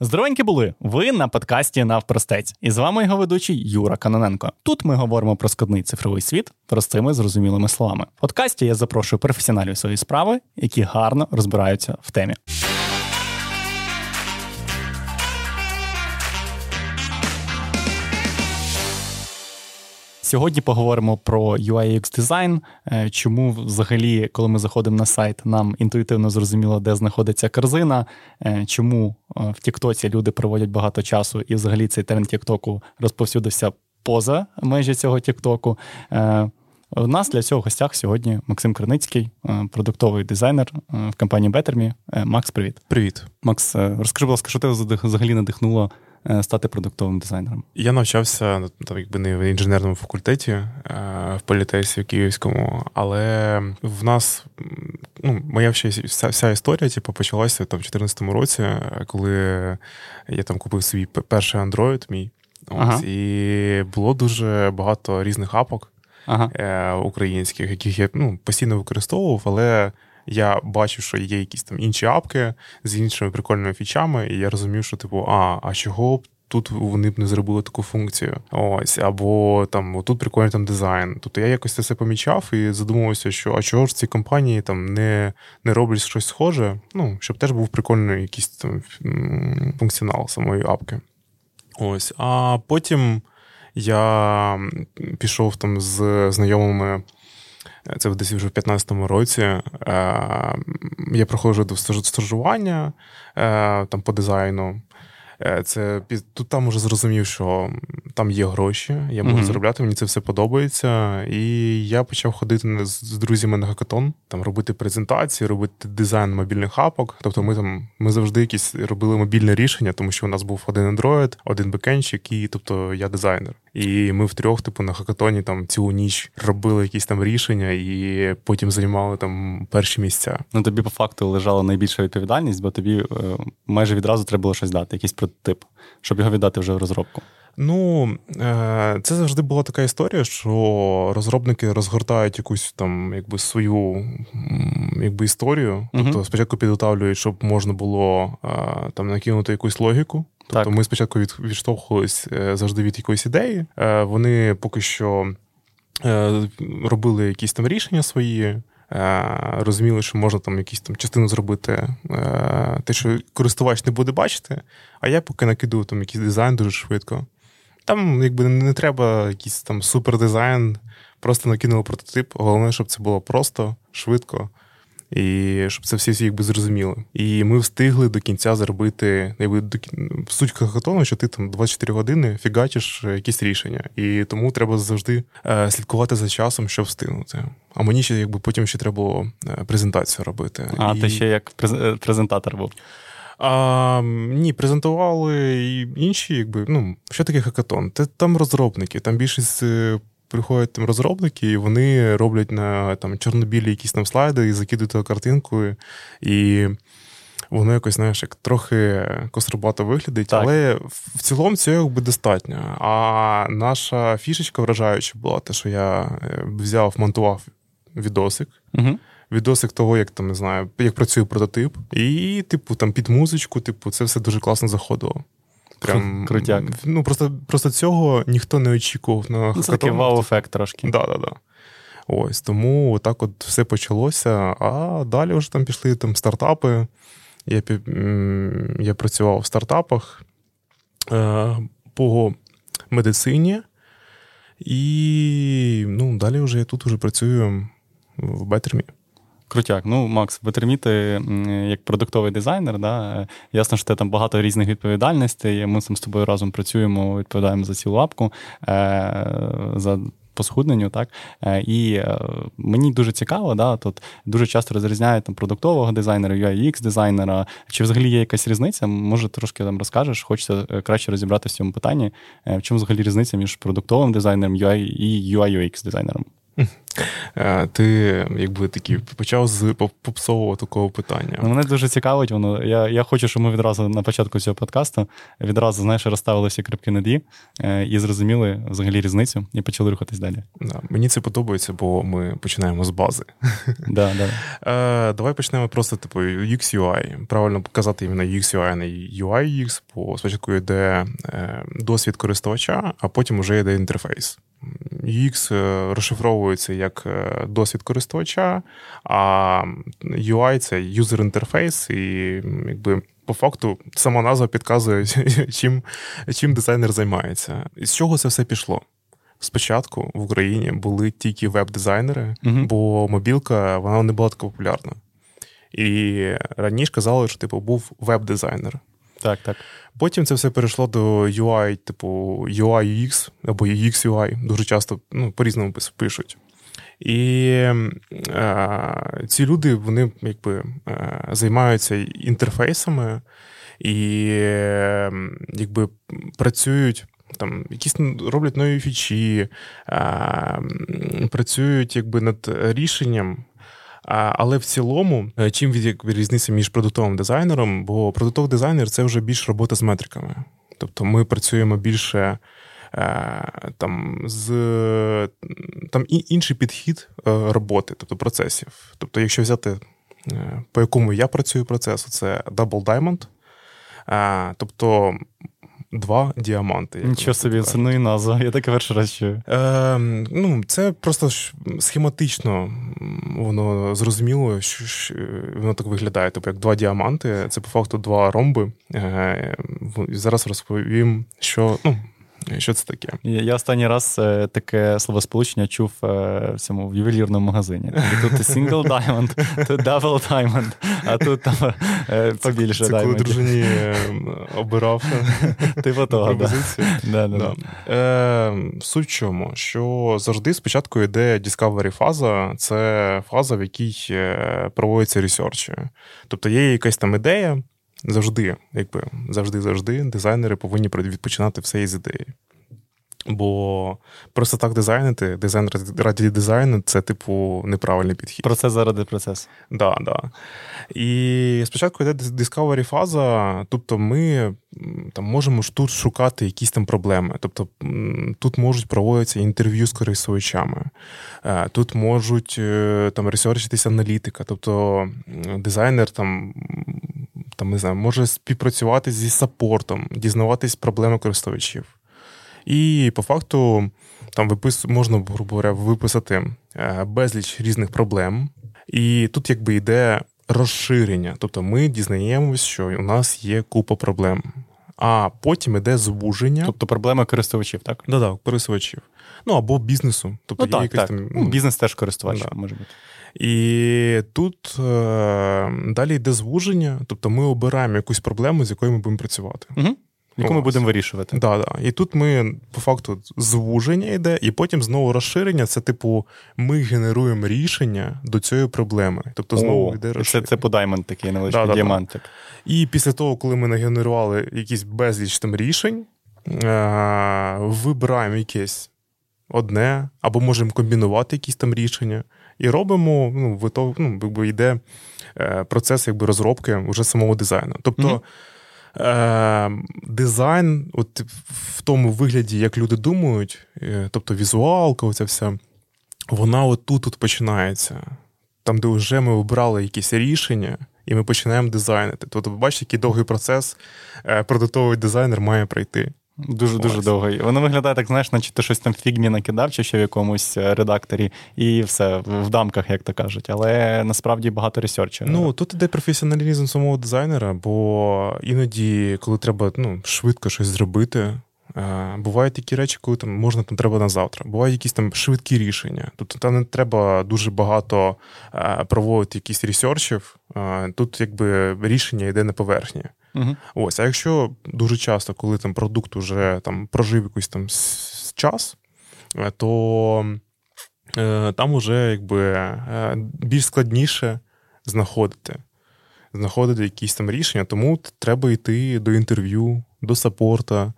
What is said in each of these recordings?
Здоровенькі були! Ви на подкасті Навпростець. І з вами його ведучий Юра Каноненко. Тут ми говоримо про складний цифровий світ простими зрозумілими словами. В подкасті я запрошую професіоналів своєї справи, які гарно розбираються в темі. Сьогодні поговоримо про UI-UX дизайн. Е, чому взагалі, коли ми заходимо на сайт, нам інтуїтивно зрозуміло, де знаходиться корзина, е, чому е, в Тіктоці люди проводять багато часу, і взагалі цей тренд Тіктоку розповсюдився поза межі цього Тіктоку. У нас для цього в гостях сьогодні Максим Криницький, продуктовий дизайнер в компанії Betterme. Макс, привіт. Привіт. Макс, розкажи, будь ласка, що тебе взагалі надихнуло стати продуктовим дизайнером? Я навчався ну, там, якби не в інженерному факультеті е, в політесі в Київському, але в нас ну, моя вся, вся історія типу, почалася там в 2014 році, коли я там купив свій перший Android мій. Ага. І було дуже багато різних апок ага. Е, українських, яких я ну, постійно використовував, але я бачив, що є якісь там інші апки з іншими прикольними фічами, і я розумів, що типу, а, а чого б. Тут вони б не зробили таку функцію. Ось, або там тут прикольний там дизайн. Тобто я якось це все помічав і задумувався, що а чого ж ці компанії там не не роблять щось схоже, ну, щоб теж був прикольний якийсь там функціонал самої апки. Ось. А потім я пішов там з знайомими це десь вже в 15-му році. Е, я проходжу до стажування е, там по дизайну. Е, це тут там уже зрозумів, що там є гроші, я можу mm-hmm. заробляти, мені це все подобається. І я почав ходити з друзями на гакатон, там робити презентації, робити дизайн мобільних апок. Тобто, ми там ми завжди якісь робили мобільне рішення, тому що у нас був один Android, один бекенчик, і тобто я дизайнер. І ми втрьох, типу, на хакатоні там цілу ніч робили якісь там рішення, і потім займали там перші місця. Ну тобі по факту лежала найбільша відповідальність, бо тобі е, майже відразу треба було щось дати, якийсь прототип, щоб його віддати вже в розробку. Ну, е, це завжди була така історія, що розробники розгортають якусь там якби свою якби, історію. Тобто спочатку підготавлюють, щоб можна було е, там накинути якусь логіку. Тобто так. ми спочатку від, відштовхувались е, завжди від якоїсь ідеї. Вони поки що робили якісь там рішення свої. Розуміли, що можна там якісь там частину зробити, те, що користувач не буде бачити, а я поки накидую там якийсь дизайн дуже швидко. Там якби не треба якийсь там супердизайн, просто накинули прототип. Головне, щоб це було просто, швидко, і щоб це всі якби зрозуміли. І ми встигли до кінця зробити якби, до, суть хакатону, що ти там 24 години фігачиш якісь рішення. І тому треба завжди е, слідкувати за часом, щоб встигнути. А мені ще якби потім ще треба було е, презентацію робити. А і... ти ще як е, презентатор був. А, Ні, презентували і інші, якби, ну, що таке хакатон? Це там розробники, там більшість. Приходять там розробники, і вони роблять на там чорнобілі якісь там слайди і закидують картинку, і воно якось, знаєш, як трохи кострубато виглядить, так. але в цілому це якби достатньо. А наша фішечка вражаюча була, те, що я е, взяв, монтував відосик. Угу відосик того, як там не знаю, як працює прототип, і, типу, там під музичку, типу, це все дуже класно заходило. Прям, Крутяк. Ну, просто просто цього ніхто не очікував на ну, Це такий вау-ефект трошки. Да, да, да. Ось тому так от все почалося. А далі вже там пішли там стартапи. Я я працював в стартапах е, по медицині, і ну, далі вже я тут вже працюю в Бетермі. Крутяк. Ну, Макс, Ветерміти, як продуктовий дизайнер, да, ясно, що ти там багато різних відповідальностей. Ми там з тобою разом працюємо, відповідаємо за цю лапку, е, за по схудненню, так. Е, і е, мені дуже цікаво, да, тут дуже часто розрізняють там продуктового дизайнера, UI, дизайнера. Чи взагалі є якась різниця? Може, трошки там розкажеш, хочеться краще розібратися в цьому питанні. В чому взагалі різниця між продуктовим дизайнером UI і UI UX дизайнером? Е, ти якби такі почав з попсового такого питання. Ну, Мене дуже цікавить воно. Я я хочу, щоб ми відразу на початку цього подкасту відразу знаєш, розставили всі крипки над «і» е, і зрозуміли взагалі різницю і почали рухатись далі. Да, Мені це подобається, бо ми починаємо з бази. Да, да. Е, Давай почнемо просто типу UX UI. Правильно показати іменно UX UI, а не UI UX, бо спочатку йде досвід користувача, а потім вже йде інтерфейс. UX розшифровується як е, досвід користувача, а UI це user інтерфейс, і якби. По факту, сама назва підказує, чим чим дизайнер займається. І з чого це все пішло? Спочатку в Україні були тільки веб-дизайнери, uh бо мобілка вона не була така популярна. І раніше казали, що типу був веб-дизайнер. Так, так. Потім це все перейшло до UI, типу UI UX або UX UI. Дуже часто ну, по-різному пишуть. І е, ці люди вони якби е, займаються інтерфейсами і е, якби працюють. Там якісь роблять нові фічі, е, працюють якби над рішенням але в цілому, е, чим від різниця між продуктовим дизайнером, бо продуктовий дизайнер це вже більш робота з метриками. Тобто ми працюємо більше е, там з там інший підхід е, роботи, тобто процесів. Тобто, якщо взяти по якому я працюю процесу, це Double Diamond. Тобто два діаманти. Нічого собі, це ну і назва. Я таке перший раз чую. Е, ну, Це просто схематично воно зрозуміло, що, що воно так виглядає. Тобто як два діаманти, це по факту два ромби. Е, Зараз розповім, що. ну, що це таке? Я останній раз е, таке словосполучення чув е, в цьому в ювелірному магазині. Тут single diamond, тут double diamond, а тут там е, побільше Це, це коли дружині обирав типу того, пропозицію. Да. Да, да. Суть в чому, що завжди спочатку йде discovery фаза, це фаза, в якій проводяться ресерчі. Тобто є якась там ідея. Завжди, якби завжди-завжди, дизайнери повинні відпочинати все із ідеї. Бо просто так дизайнити, дизайн раді дизайну це, типу, неправильний підхід. Процес заради процесу. Да, да. І спочатку йде discovery фаза, тобто ми там можемо ж тут шукати якісь там проблеми. Тобто тут можуть проводитися інтерв'ю з користувачами, е, тут можуть е, там ресерчитися аналітика, тобто дизайнер там там не знаю, може співпрацювати зі саппортом, дізнаватись проблеми користувачів. І по факту там випис... можна, грубо говоря, виписати е, безліч різних проблем. І тут якби йде розширення. Тобто ми дізнаємось, що у нас є купа проблем. А потім йде звуження. Тобто проблеми користувачів, так? Да, да, користувачів. Ну або бізнесу. Тобто ну, є так, так. Там, ну, Бізнес теж користувач да. може бути. І тут е, далі йде звуження, тобто ми обираємо якусь проблему, з якою ми будемо працювати. Угу. Яку ми будемо вирішувати. Да, да. І тут ми, по факту, звуження йде, і потім знову розширення. Це, типу, ми генеруємо рішення до цієї проблеми. Тобто знову О, йде розширення. Це це по даймонд такий невеличкий да, діамант. Да, і після того, коли ми нагенерували якісь безліч там рішень, е- вибираємо якесь одне, або можемо комбінувати якісь там рішення. І робимо, ну, витов, ну, якби йде е, процес якби розробки вже самого дизайну. Тобто mm-hmm. е, дизайн, от в тому вигляді, як люди думають, е, тобто візуалка, оця вся, вона от тут, тут починається. Там, де вже ми обрали якісь рішення, і ми починаємо дизайнити. Тобто, бачите, який довгий процес е, продуктовий дизайнер має пройти. Дуже дуже довго. Воно виглядає так, знаєш, наче ти щось там в фігмі накидав, чи ще в якомусь е, редакторі, і все в дамках, як то кажуть. Але насправді багато ресерчу. Ну тут іде професіоналізм самого дизайнера, бо іноді, коли треба ну, швидко щось зробити. Е, бувають такі речі, коли там можна там треба на завтра. Бувають якісь там швидкі рішення. Тобто там не треба дуже багато е, проводити якісь ресерчів. Тут якби рішення йде на поверхні. Угу. Ось, а якщо дуже часто, коли там продукт уже там прожив якийсь там час, е, то е, там уже якби е, більш складніше знаходити. Знаходити якісь там рішення, тому треба йти до інтерв'ю, до саппорта, е,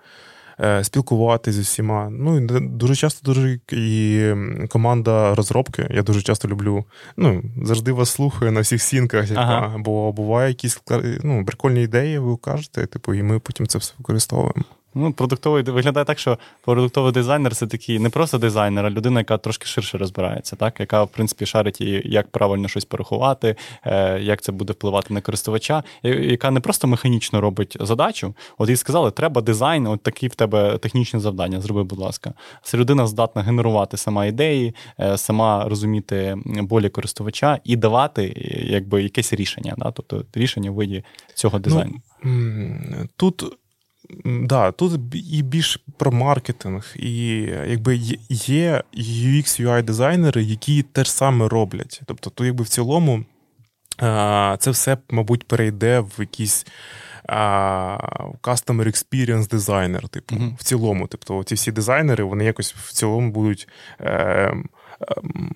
спілкуватися з усіма. Ну і дуже часто дуже і команда розробки. Я дуже часто люблю. Ну, завжди вас слухаю на всіх сінках, ага. бо буває якісь ну, прикольні ідеї, ви кажете, типу, і ми потім це все використовуємо. Ну, продуктовий виглядає так, що продуктовий дизайнер це такий не просто дизайнер, а людина, яка трошки ширше розбирається, так? яка, в принципі, шарить, як правильно щось порахувати, е, як це буде впливати на користувача, яка не просто механічно робить задачу. От їй сказали, треба дизайн, от такі в тебе технічні завдання, зроби, будь ласка. Це людина здатна генерувати сама ідеї, е, сама розуміти болі користувача і давати якби якесь рішення, да? тобто рішення в виді цього дизайну. Ну, Тут Да, тут і більш про маркетинг, і якби є UX, UI дизайнери, які теж саме роблять. Тобто, то якби в цілому це все, мабуть, перейде в якийсь customer experience дизайнер, типу, uh-huh. в цілому. Тобто, ці всі дизайнери, вони якось в цілому будуть. Е,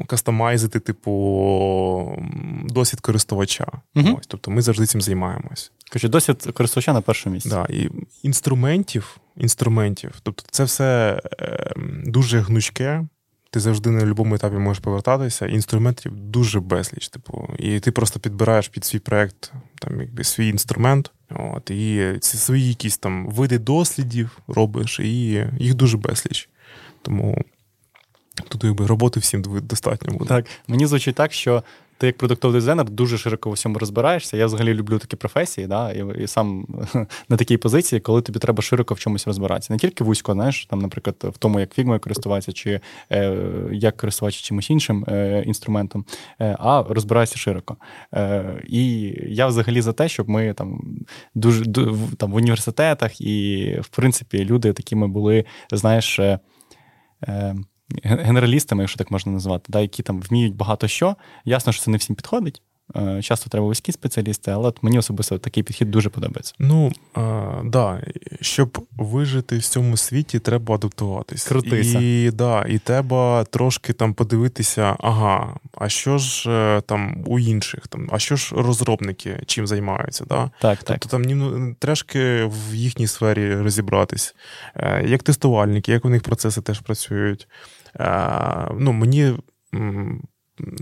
Кастомайзити, типу, досвід користувача. Uh-huh. Ось, Тобто ми завжди цим займаємось. Короче, досвід користувача на першому місці. Да, і інструментів, інструментів, тобто це все е, дуже гнучке. Ти завжди на будь-якому етапі можеш повертатися. Інструментів дуже безліч. Типу, і ти просто підбираєш під свій проект там, якби свій інструмент, от, і ці свої якісь там види дослідів робиш, і їх дуже безліч. Тому тут якби роботи всім достатньо буде. Так, мені звучить так, що ти як продуктовий дизайнер дуже широко в всьому розбираєшся. Я взагалі люблю такі професії, да, і і сам на такій позиції, коли тобі треба широко в чомусь розбиратися. Не тільки вузько, знаєш, там, наприклад, в тому, як фігмою користуватися, чи е, як користуватися чимось іншим е, інструментом, е, а розбираєшся широко. Е, І я взагалі за те, щоб ми там дуже там в університетах і, в принципі, люди такими були, знаєш. Е, е генералістами, якщо так можна назвати, да, які там вміють багато що. Ясно, що це не всім підходить. Е, часто треба вузькі спеціалісти, але от мені особисто такий підхід дуже подобається. Ну а, да, щоб вижити в цьому світі, треба адаптуватись. Крутися. І да, і треба трошки там подивитися, ага, а що ж е, там у інших, там, а що ж розробники чим займаються? Да? Так, тобто так. там ну, трошки в їхній сфері розібратись, е, як тестувальники, як у них процеси теж працюють. Ну, Мені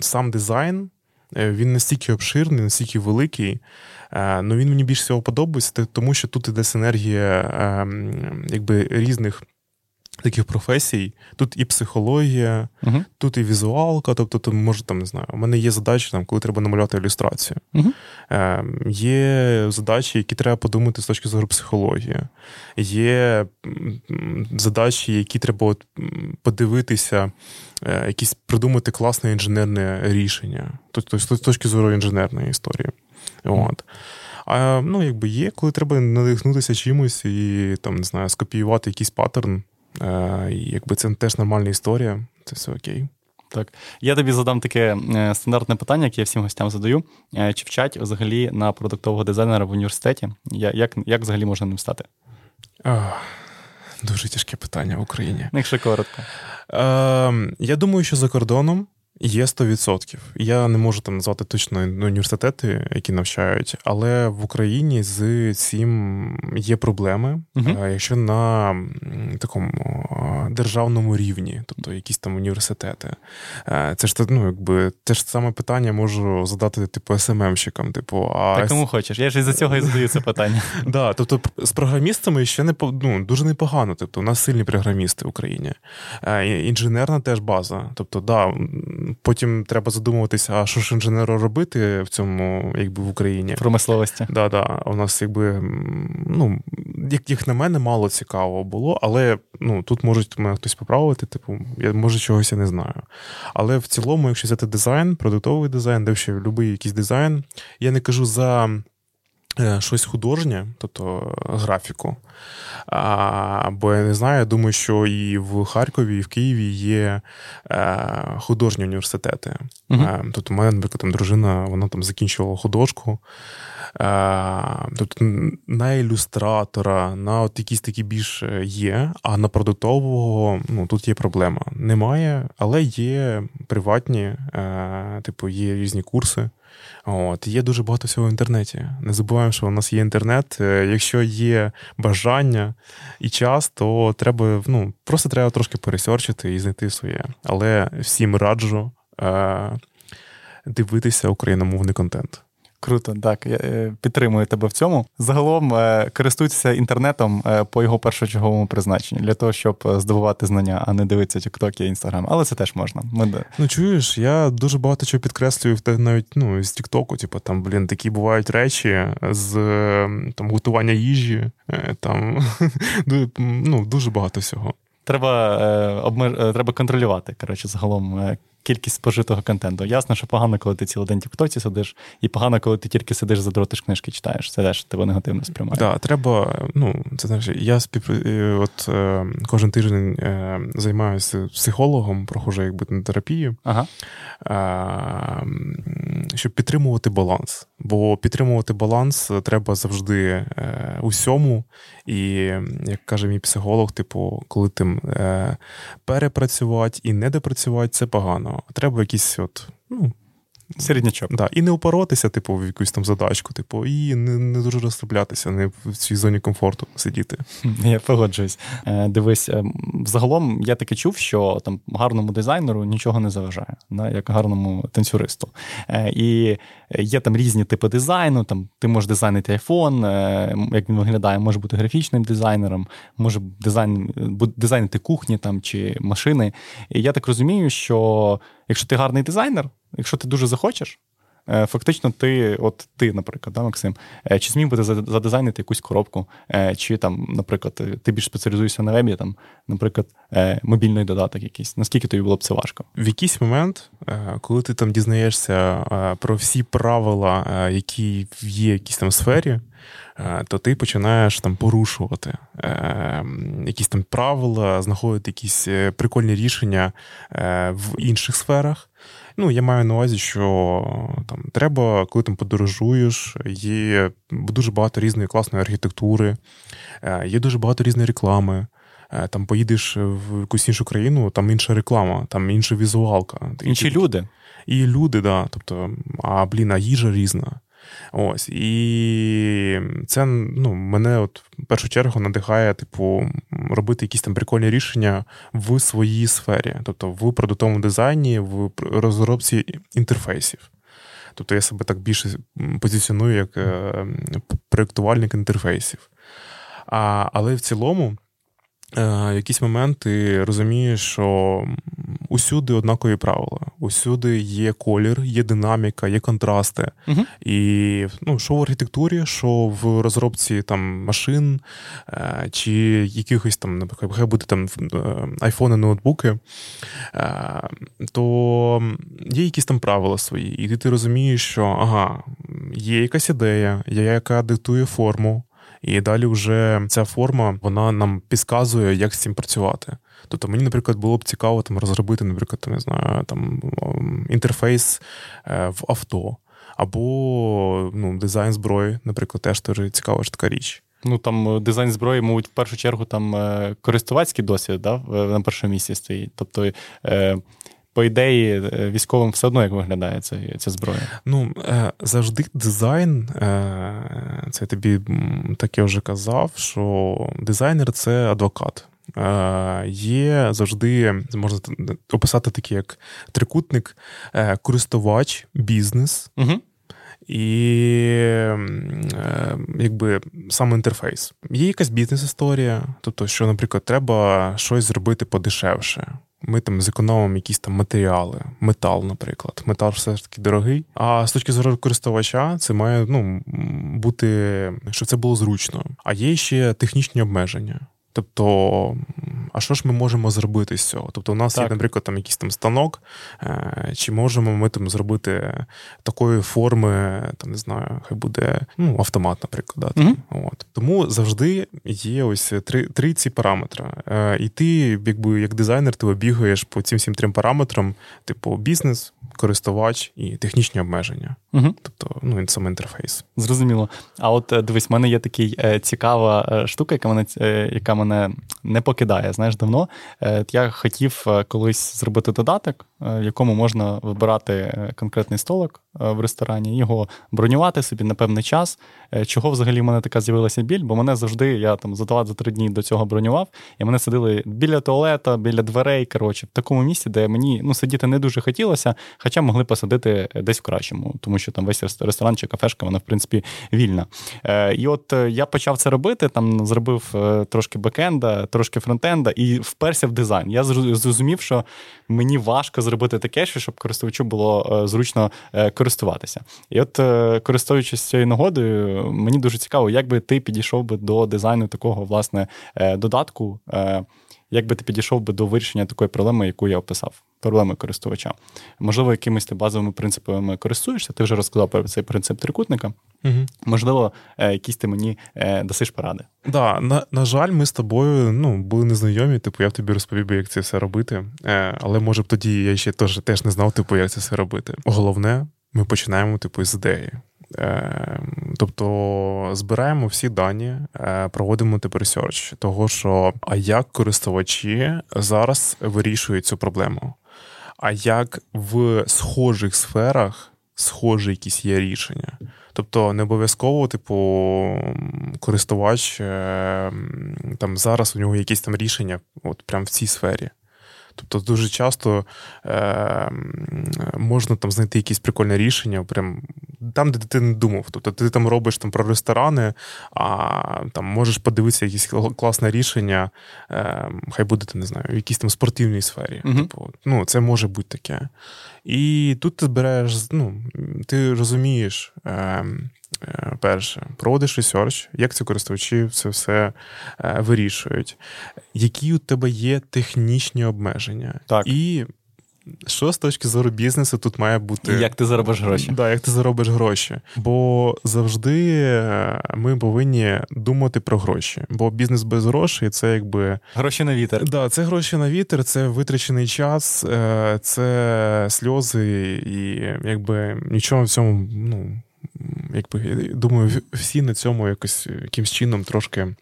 сам дизайн. Е, він настільки обширний, настільки великий, але ну, він мені більш всього подобається, тому що тут іде синергія ем, якби, різних таких професій. Тут і психологія, uh-huh. тут і візуалка. Тобто, ти може там не знаю, у мене є задачі, там, коли треба намалювати ілюстрацію. Uh-huh. Е, Є задачі, які треба подумати з точки зору психології. Є задачі, які треба от подивитися, е, якісь придумати класне інженерне рішення. Тобто, з точки зору інженерної історії. Uh-huh. От. А ну, якби є, коли треба надихнутися чимось і там, не знаю, скопіювати якийсь паттерн. Е, якби це теж нормальна історія, це все окей. Так, я тобі задам таке е, стандартне питання, яке я всім гостям задаю. Е, чи вчать взагалі на продуктового дизайнера в університеті? Як як взагалі можна ним стати? Ах, дуже тяжке питання в Україні. Ну, якщо коротко. Е, Я думаю, що за кордоном Є 100%. Я не можу там назвати точно університети, які навчають, але в Україні з цим є проблеми, uh якщо на такому державному рівні, тобто якісь там університети. Е, це ж ну, якби те ж саме питання можу задати типу СММщикам. Типу, а Та кому хочеш. Я ж із за цього і задаю це питання. Да, тобто з програмістами ще не ну, дуже непогано. Тобто, у нас сильні програмісти в Україні. Е, інженерна теж база. Тобто, да потім треба задумуватися, а що ж інженеру робити в цьому, якби в Україні. Промисловості. Да, да. У нас, якби, ну, як, як на мене, мало цікаво було, але ну, тут можуть мене хтось поправити, типу, я може чогось я не знаю. Але в цілому, якщо взяти дизайн, продуктовий дизайн, де ще будь-який якийсь дизайн, я не кажу за. Е, щось художнє, тобто графіку. А, Бо я не знаю, я думаю, що і в Харкові, і в Києві є е, художні університети. Uh-huh. Тобто, у мене, наприклад, там дружина вона там закінчувала художку. Тобто на ілюстратора, на от якісь такі більш є, а на продуктового ну, тут є проблема. Немає, але є приватні, типу, є різні курси. От, Є дуже багато всього в інтернеті. Не забуваємо, що у нас є інтернет. Е, якщо є бажання і час, то треба ну, просто треба трошки пересерчити і знайти своє. Але всім раджу е- дивитися україномовний контент. Круто, так я е, підтримую тебе в цьому. Загалом е, користуйтеся інтернетом е, по його першочерговому призначенню для того, щоб здобувати знання, а не дивитися TikTok і Інстаграм. Але це теж можна. Ми... Ну чуєш, я дуже багато чого підкреслюю навіть ну, з Тіктоку. Типу там, блін, такі бувають речі з там готування їжі, там ну, дуже багато всього. Треба обмеж... треба контролювати коротше, загалом кількість спожитого контенту. Ясно, що погано, коли ти цілий день Тіктоці сидиш, і погано, коли ти тільки сидиш, задротиш книжки, читаєш. Це теж тебе негативно сприймає. Так, да, треба. Ну, це знаєш, я спів... Е, от е, кожен тиждень е, займаюся психологом, прохожу якби на терапію, ага. е, щоб підтримувати баланс. Бо підтримувати баланс треба завжди е, усьому. І, як каже мій психолог, типу, коли тим е, перепрацювати і не допрацювати, це погано. Треба якісь от, ну, Середнячок. Да, І не упоротися, типу, в якусь там задачку, типу, і не не дуже розслаблятися, не в цій зоні комфорту сидіти. Я погоджуюсь. Е, дивись, е, загалом я таки чув, що там гарному дизайнеру нічого не заважає, да, як гарному танцюристу. Е, і є там різні типи дизайну. Там Ти можеш дизайнити айфон, як він виглядає, може бути графічним дизайнером, може дизайн, дизайнити кухні там, чи машини. І я так розумію, що якщо ти гарний дизайнер, якщо ти дуже захочеш, фактично ти, от ти, наприклад, да, Максим, е, чи зміг би ти задизайнити якусь коробку, е, чи там, наприклад, ти більш спеціалізуєшся на вебі, там, наприклад, мобільний додаток якийсь. Наскільки тобі було б це важко? В якийсь момент, коли ти там дізнаєшся про всі правила, які є в якійсь там сфері. То ти починаєш там порушувати е, якісь там правила, знаходити якісь прикольні рішення е, в інших сферах. Ну, я маю на увазі, що там треба, коли там подорожуєш, є дуже багато різної класної архітектури, е, є дуже багато різної реклами. Е, там поїдеш в якусь іншу країну, там інша реклама, там інша візуалка. Інші люди. І люди, да. Тобто, а блін, а їжа різна. Ось. І це ну, мене от в першу чергу надихає, типу, робити якісь там прикольні рішення в своїй сфері, тобто в продуктовому дизайні, в розробці інтерфейсів. Тобто я себе так більше позиціоную як е, проєктувальник інтерфейсів. А, Але в цілому Е, в якийсь момент ти розумієш, що усюди однакові правила, усюди є колір, є динаміка, є контрасти. uh І ну, що в архітектурі, що в розробці там машин е, чи якихось там, наприклад, хай буде там е, айфони, ноутбуки, то є якісь там правила свої, і ти розумієш, що ага, є якась ідея, яка диктує форму. І далі вже ця форма вона нам підказує, як з цим працювати. Тобто мені, наприклад, було б цікаво там розробити, наприклад, не знаю, там інтерфейс е, в авто, або ну, дизайн зброї, наприклад, теж теж цікава ж така річ. Ну там е, дизайн зброї, мабуть, в першу чергу там е, користувацький досвід да, на першому місці стоїть. Тобто по ідеї, е, військовим все одно як виглядає ця, ця зброя. Ну, е, завжди дизайн, е, це тобі так я вже казав, що дизайнер це адвокат. Є завжди, можна описати такий як трикутник, користувач, бізнес. Угу. І якби сам інтерфейс. Є якась бізнес-історія, тобто, що, наприклад, треба щось зробити подешевше. Ми там зекономимо якісь там матеріали, метал, наприклад. Метал все ж таки дорогий. А з точки зору користувача, це має ну, бути, щоб це було зручно. А є ще технічні обмеження. Тобто, а що ж ми можемо зробити з цього? Тобто, у нас так. є, наприклад, там якийсь там станок, е, чи можемо ми там зробити такої форми, там не знаю, хай буде ну, автомат, наприклад. Да, mm От. Тому завжди є ось три три ці параметри. Е, і ти, якби як дизайнер, ти бігаєш по цим всім трьом параметрам, типу бізнес, користувач і технічні обмеження. Угу. Тобто, ну, сам інтерфейс. Зрозуміло. А от е, дивись, в мене є така е, цікава е, штука, яка мене е, яка мене не покидає. Знаєш, давно е, я хотів колись зробити додаток, в якому можна вибирати конкретний столик в ресторані, його бронювати собі на певний час. Чого взагалі в мене така з'явилася біль? Бо мене завжди, я там за два за три дні до цього бронював, і мене сидили біля туалета, біля дверей. Коротше, в такому місці, де мені ну, сидіти не дуже хотілося, хоча могли посадити десь в кращому, тому що там весь ресторан чи кафешка, вона в принципі вільна. І от я почав це робити, там зробив трошки бекенда, трошки фронтенда і вперся в дизайн. Я зрозумів, що мені важко зробити таке, щоб користувачу було зручно користуватися. І от, користуючись цією нагодою, мені дуже цікаво, як би ти підійшов би до дизайну такого власне е, додатку, е, як би ти підійшов би до вирішення такої проблеми, яку я описав, проблеми користувача. Можливо, якимись ти базовими принципами користуєшся, ти вже розказав про цей принцип трикутника. Угу. Можливо, е, якісь ти мені дасиш поради. Да, на на жаль, ми з тобою ну, були незнайомі, типу, я б тобі розповів би, як це все робити. Але може б тоді я ще теж, теж не знав, типу, як це все робити. Головне, ми починаємо типу, з ідеї. Ем, тобто збираємо всі дані, е, проводимо тепер серч того, що а як користувачі зараз вирішують цю проблему, а як в схожих сферах схожі якісь є рішення. Тобто не обов'язково, типу, користувач ем, там зараз у нього якісь там рішення, от прямо в цій сфері. Тобто дуже часто е, можна там знайти якісь прикольне рішення, прям там, де ти не думав. Тобто ти там робиш там про ресторани, а там можеш подивитися якесь класне рішення, е, хай буде, ти не знаю, в якійсь там спортивній сфері. Угу. Типу, ну, Це може бути таке. І тут ти збираєш, ну, ти розумієш. Е, Е, перше, проводиш research, як ці користувачі це все е, вирішують, які у тебе є технічні обмеження. Так. І що з точки зору бізнесу тут має бути. Як ти заробиш гроші? Да, Як ти заробиш гроші. Бо завжди е, ми повинні думати про гроші. Бо бізнес без грошей це якби. Гроші на вітер. Да, Це гроші на вітер, це витрачений час, це сльози, і якби нічого в цьому ну, якби думаю, всі на цьому якось якимсь чином трошки.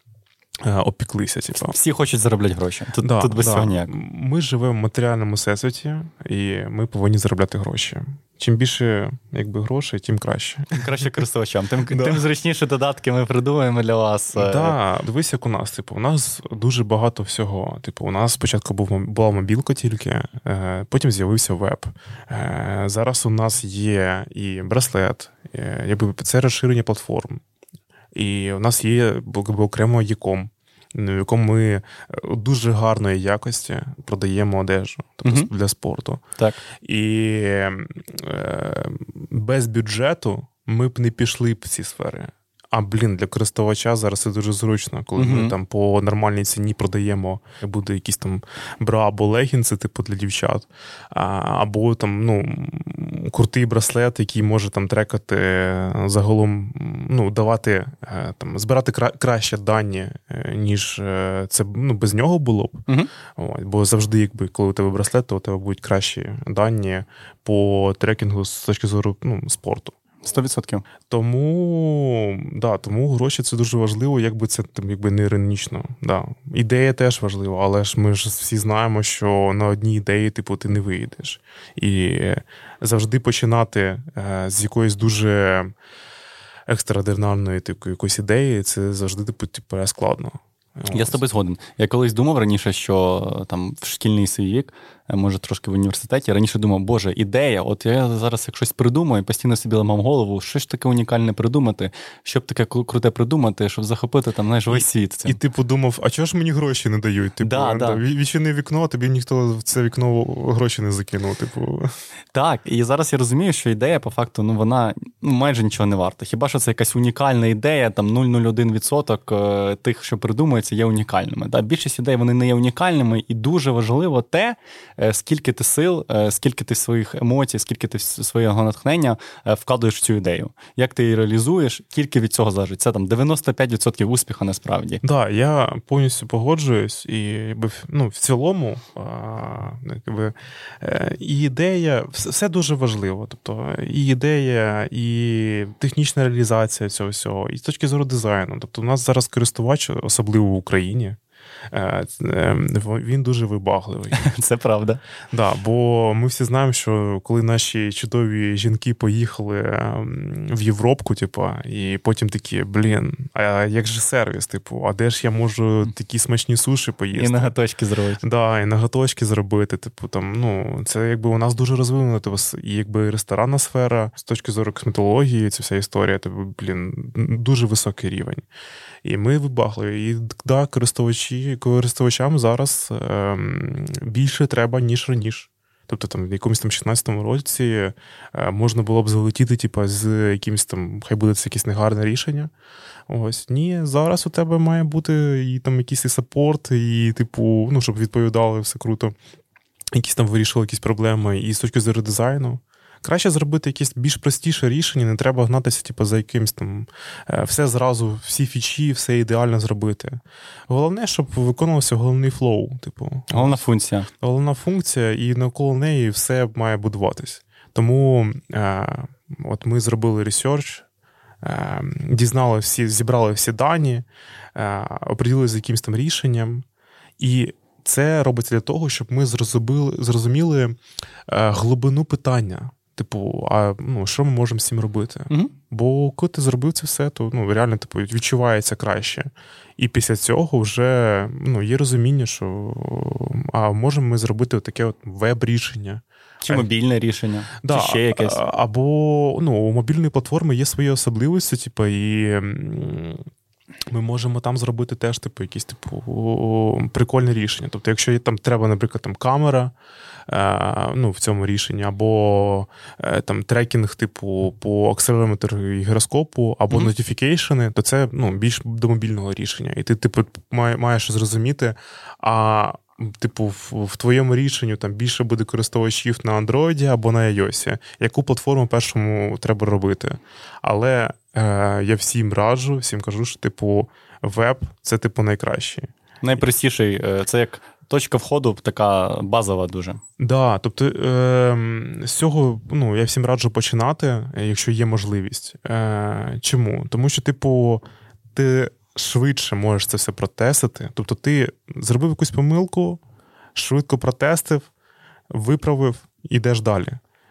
Е, опіклися, типу. всі хочуть заробляти гроші. Тут да, тут без да. цього ніяк. Ми живемо в матеріальному всесвіті, і ми повинні заробляти гроші. Чим більше якби, грошей, тим краще. Тим краще користувачам. Тим да. тим зручніше додатки ми придумаємо для вас. Так, да, дивись, як у нас. Типу, у нас дуже багато всього. Типу, у нас спочатку був була мобілка тільки, е, потім з'явився веб. Е, зараз у нас є і браслет, е, якби це розширення платформ. І у нас є окремо Яком в якому ми е, дуже гарної якості продаємо одежу тобто uh для спорту. Так. І е, без бюджету ми б не пішли б в ці сфери. А блін, для користувача зараз це дуже зручно, коли uh-huh. ми там по нормальній ціні продаємо, буде якісь там бра або легінси, типу для дівчат, а, або там ну, крутий браслет, який може там трекати загалом, ну, давати е, там, збирати кра- краще дані, е, ніж е, це ну, без нього було б. Uh-huh. От, Бо завжди, якби коли у тебе браслет, то у тебе будуть кращі дані по трекінгу з точки зору ну, спорту. 100%. Тому да, тому гроші це дуже важливо, якби це там, якби не іронічно. Да. Ідея теж важлива, але ж ми ж всі знаємо, що на одній ідеї, типу, ти не вийдеш. І завжди починати е, з якоїсь дуже екстраординарної типу, якоїсь ідеї, це завжди типу, типу складно. Я з тобою згоден. Я колись думав раніше, що там в шкільний свій вік може трошки в університеті. Раніше думав, боже, ідея, от я зараз як щось придумаю, постійно собі ламав голову, що ж таке унікальне придумати, щоб таке круте придумати, щоб захопити там знаєш, весь світ. Цим. І ти подумав, а чого ж мені гроші не дають? Типу, да, да. відчини вікно, а тобі ніхто в це вікно гроші не закинув. Типу. Так, і зараз я розумію, що ідея, по факту, ну вона ну, майже нічого не варта. Хіба що це якась унікальна ідея, там 0,01% е, тих, що придумується, є унікальними. Да? Більшість ідей вони не є унікальними, і дуже важливо те, Е, скільки ти сил, е, скільки ти своїх емоцій, скільки ти свого натхнення е, вкладуєш в цю ідею. Як ти її реалізуєш, тільки від цього залежить. Це там 95% успіху насправді. Так, да, я повністю погоджуюсь, і ну, в цілому якби, і ідея, все дуже важливо. Тобто і ідея, і технічна реалізація цього всього, і з точки зору дизайну. Тобто, у нас зараз користувач, особливо в Україні. Е, він дуже вибагливий. Це правда. Да, Бо ми всі знаємо, що коли наші чудові жінки поїхали ем, в Європку, типу, і потім такі, блін, а як же сервіс? Типу, а де ж я можу такі смачні суші поїсти? І наготочки зробити. Да, і наготочки зробити. Типу, там, ну, це якби у нас дуже розвинена типу, і якби ресторанна сфера з точки зору косметології, ця вся історія, типу, блін, дуже високий рівень. І ми вибагли. І да, користувачі, користувачам зараз ем, більше треба, ніж раніше. Тобто там в якомусь там 16-му році е, можна було б залетіти, типу, з якимось там, хай буде це якесь негарне рішення. Ось ні, зараз у тебе має бути і там якийсь і саппорт, і, типу, ну, щоб відповідали все круто. Якісь там вирішили якісь проблеми, і з точки зору дизайну. Краще зробити якесь більш простіше рішення, не треба гнатися, типу, за якимсь там е, все зразу, всі фічі, все ідеально зробити. Головне, щоб виконувався головний flow. Типу, головна функція. Головна функція, і навколо неї все має будуватись. Тому е, от ми зробили research, е, дізнали всі, зібрали всі дані, е, оприділили з якимось там рішенням. І це робиться для того, щоб ми зрозуміли зрозуміли е, глибину питання. Типу, а ну що ми можемо з цим робити? Угу. Бо коли ти зробив це все, то ну реально типу, відчувається краще. І після цього вже ну, є розуміння, що а можемо ми зробити таке от веб-рішення. Чи мобільне рішення, да, чи ще якесь. Або ну, у мобільної платформи є свої особливості, типу, і ми можемо там зробити теж типу, якісь типу прикольне рішення. Тобто, якщо там треба, наприклад, там камера ну, в цьому рішенні, або е, там трекінг, типу, по акселерометру і гіроскопу, або нотифікейшени, mm-hmm. то це ну, більш до мобільного рішення. І ти, типу, маєш зрозуміти, а. Типу, в, в твоєму рішенні там більше буде користувачів на Android або на iOS. Яку платформу першому треба робити? Але е, я всім раджу, всім кажу, що типу веб це типу найкращий. Найпростіший, е, це як точка входу, така базова дуже. Да, тобто е, з цього ну, я всім раджу починати, якщо є можливість. Е, Чому? Тому що, типу, ти швидше можеш це все протестити. Тобто, ти зробив якусь помилку, швидко протестив, виправив, ідеш далі.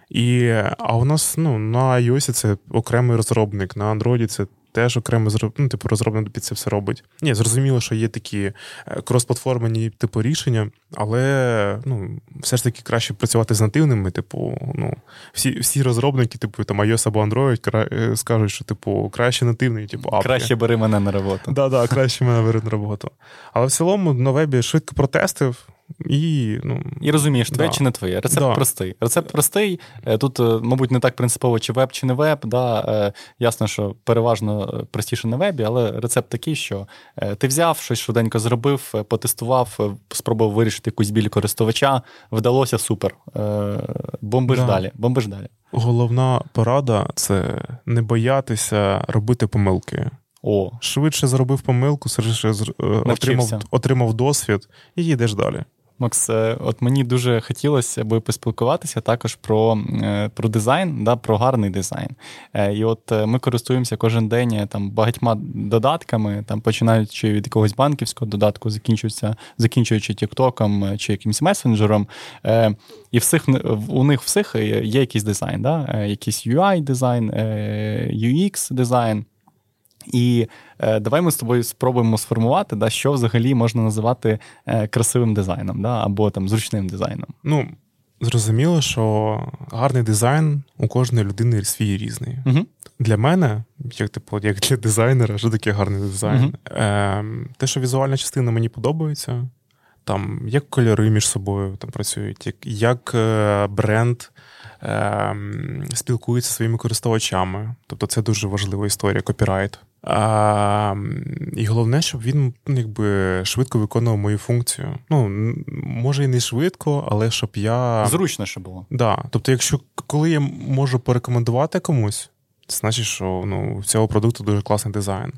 І, А у нас ну, на iOS це окремий розробник, на Android це теж окремо ну, типу, розробник під це все робить. Ні, зрозуміло, що є такі е, кросплатформені типу рішення, але ну, все ж таки краще працювати з нативними. Типу, ну, всі всі розробники, типу там iOS або Android, е, скажуть, що типу краще нативний, типу апки. Краще бери мене на роботу. Да, да, краще мене бери на роботу. Але в цілому на вебі швидко протестив. І ну, і розумієш, твоє да. чи не твоє. Рецепт да. простий. Рецепт простий. Е, тут, е, мабуть, не так принципово, чи веб, чи не веб. Да. Е, ясно, що переважно простіше на вебі, але рецепт такий, що ти взяв, щось швиденько зробив, потестував, спробував вирішити якусь біль користувача. Вдалося супер. Бомбиш да. далі. Бомбиш далі. Головна порада це не боятися робити помилки. О. Швидше зробив помилку, швидше отримав, отримав досвід і їдеш далі. Макс, е, от мені дуже хотілося би поспілкуватися також про е, про дизайн, да, про гарний дизайн. Е, і от ми користуємося кожен день там багатьма додатками, там починаючи від якогось банківського додатку, закінчується, закінчуючи Тіктоком чи якимось месенджером. І всіх у них всіх є якийсь дизайн, да? якийсь UI дизайн, UX дизайн. І е, давай ми з тобою спробуємо сформувати, да, що взагалі можна називати е, красивим дизайном, да, або там зручним дизайном. Ну, зрозуміло, що гарний дизайн у кожної людини свій різний. Угу. Для мене, як типу, як для дизайнера, що таке гарний дизайн? Угу. Е, Те, що візуальна частина мені подобається, там як кольори між собою там працюють, як, як е, бренд. Ем, спілкується зі своїми користувачами, тобто це дуже важлива історія, копірайт. А, І головне, щоб він якби швидко виконував мою функцію. Ну, може і не швидко, але щоб я. Зручно щоб було. Да. Тобто, якщо коли я можу порекомендувати комусь, це значить, що ну, в цього продукту дуже класний дизайн.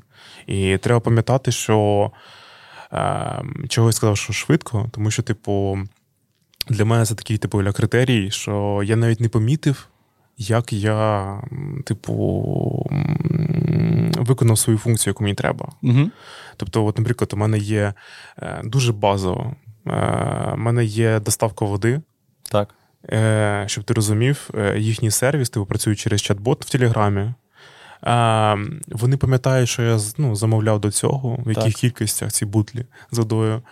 І треба пам'ятати, що е, чого я сказав, що швидко, тому що, типу, для мене це такий типу критерій, що я навіть не помітив, як я, типу, виконав свою функцію, яку мені треба. Угу. Тобто, от, наприклад, у мене є е, дуже базово. Е, У мене є доставка води. Так. Е, Щоб ти розумів, їхній сервіс, типу, працює через чат-бот в Телеграмі. Вони пам'ятають, що я ну, замовляв до цього, в яких Так. кількостях ці бутлі з водою,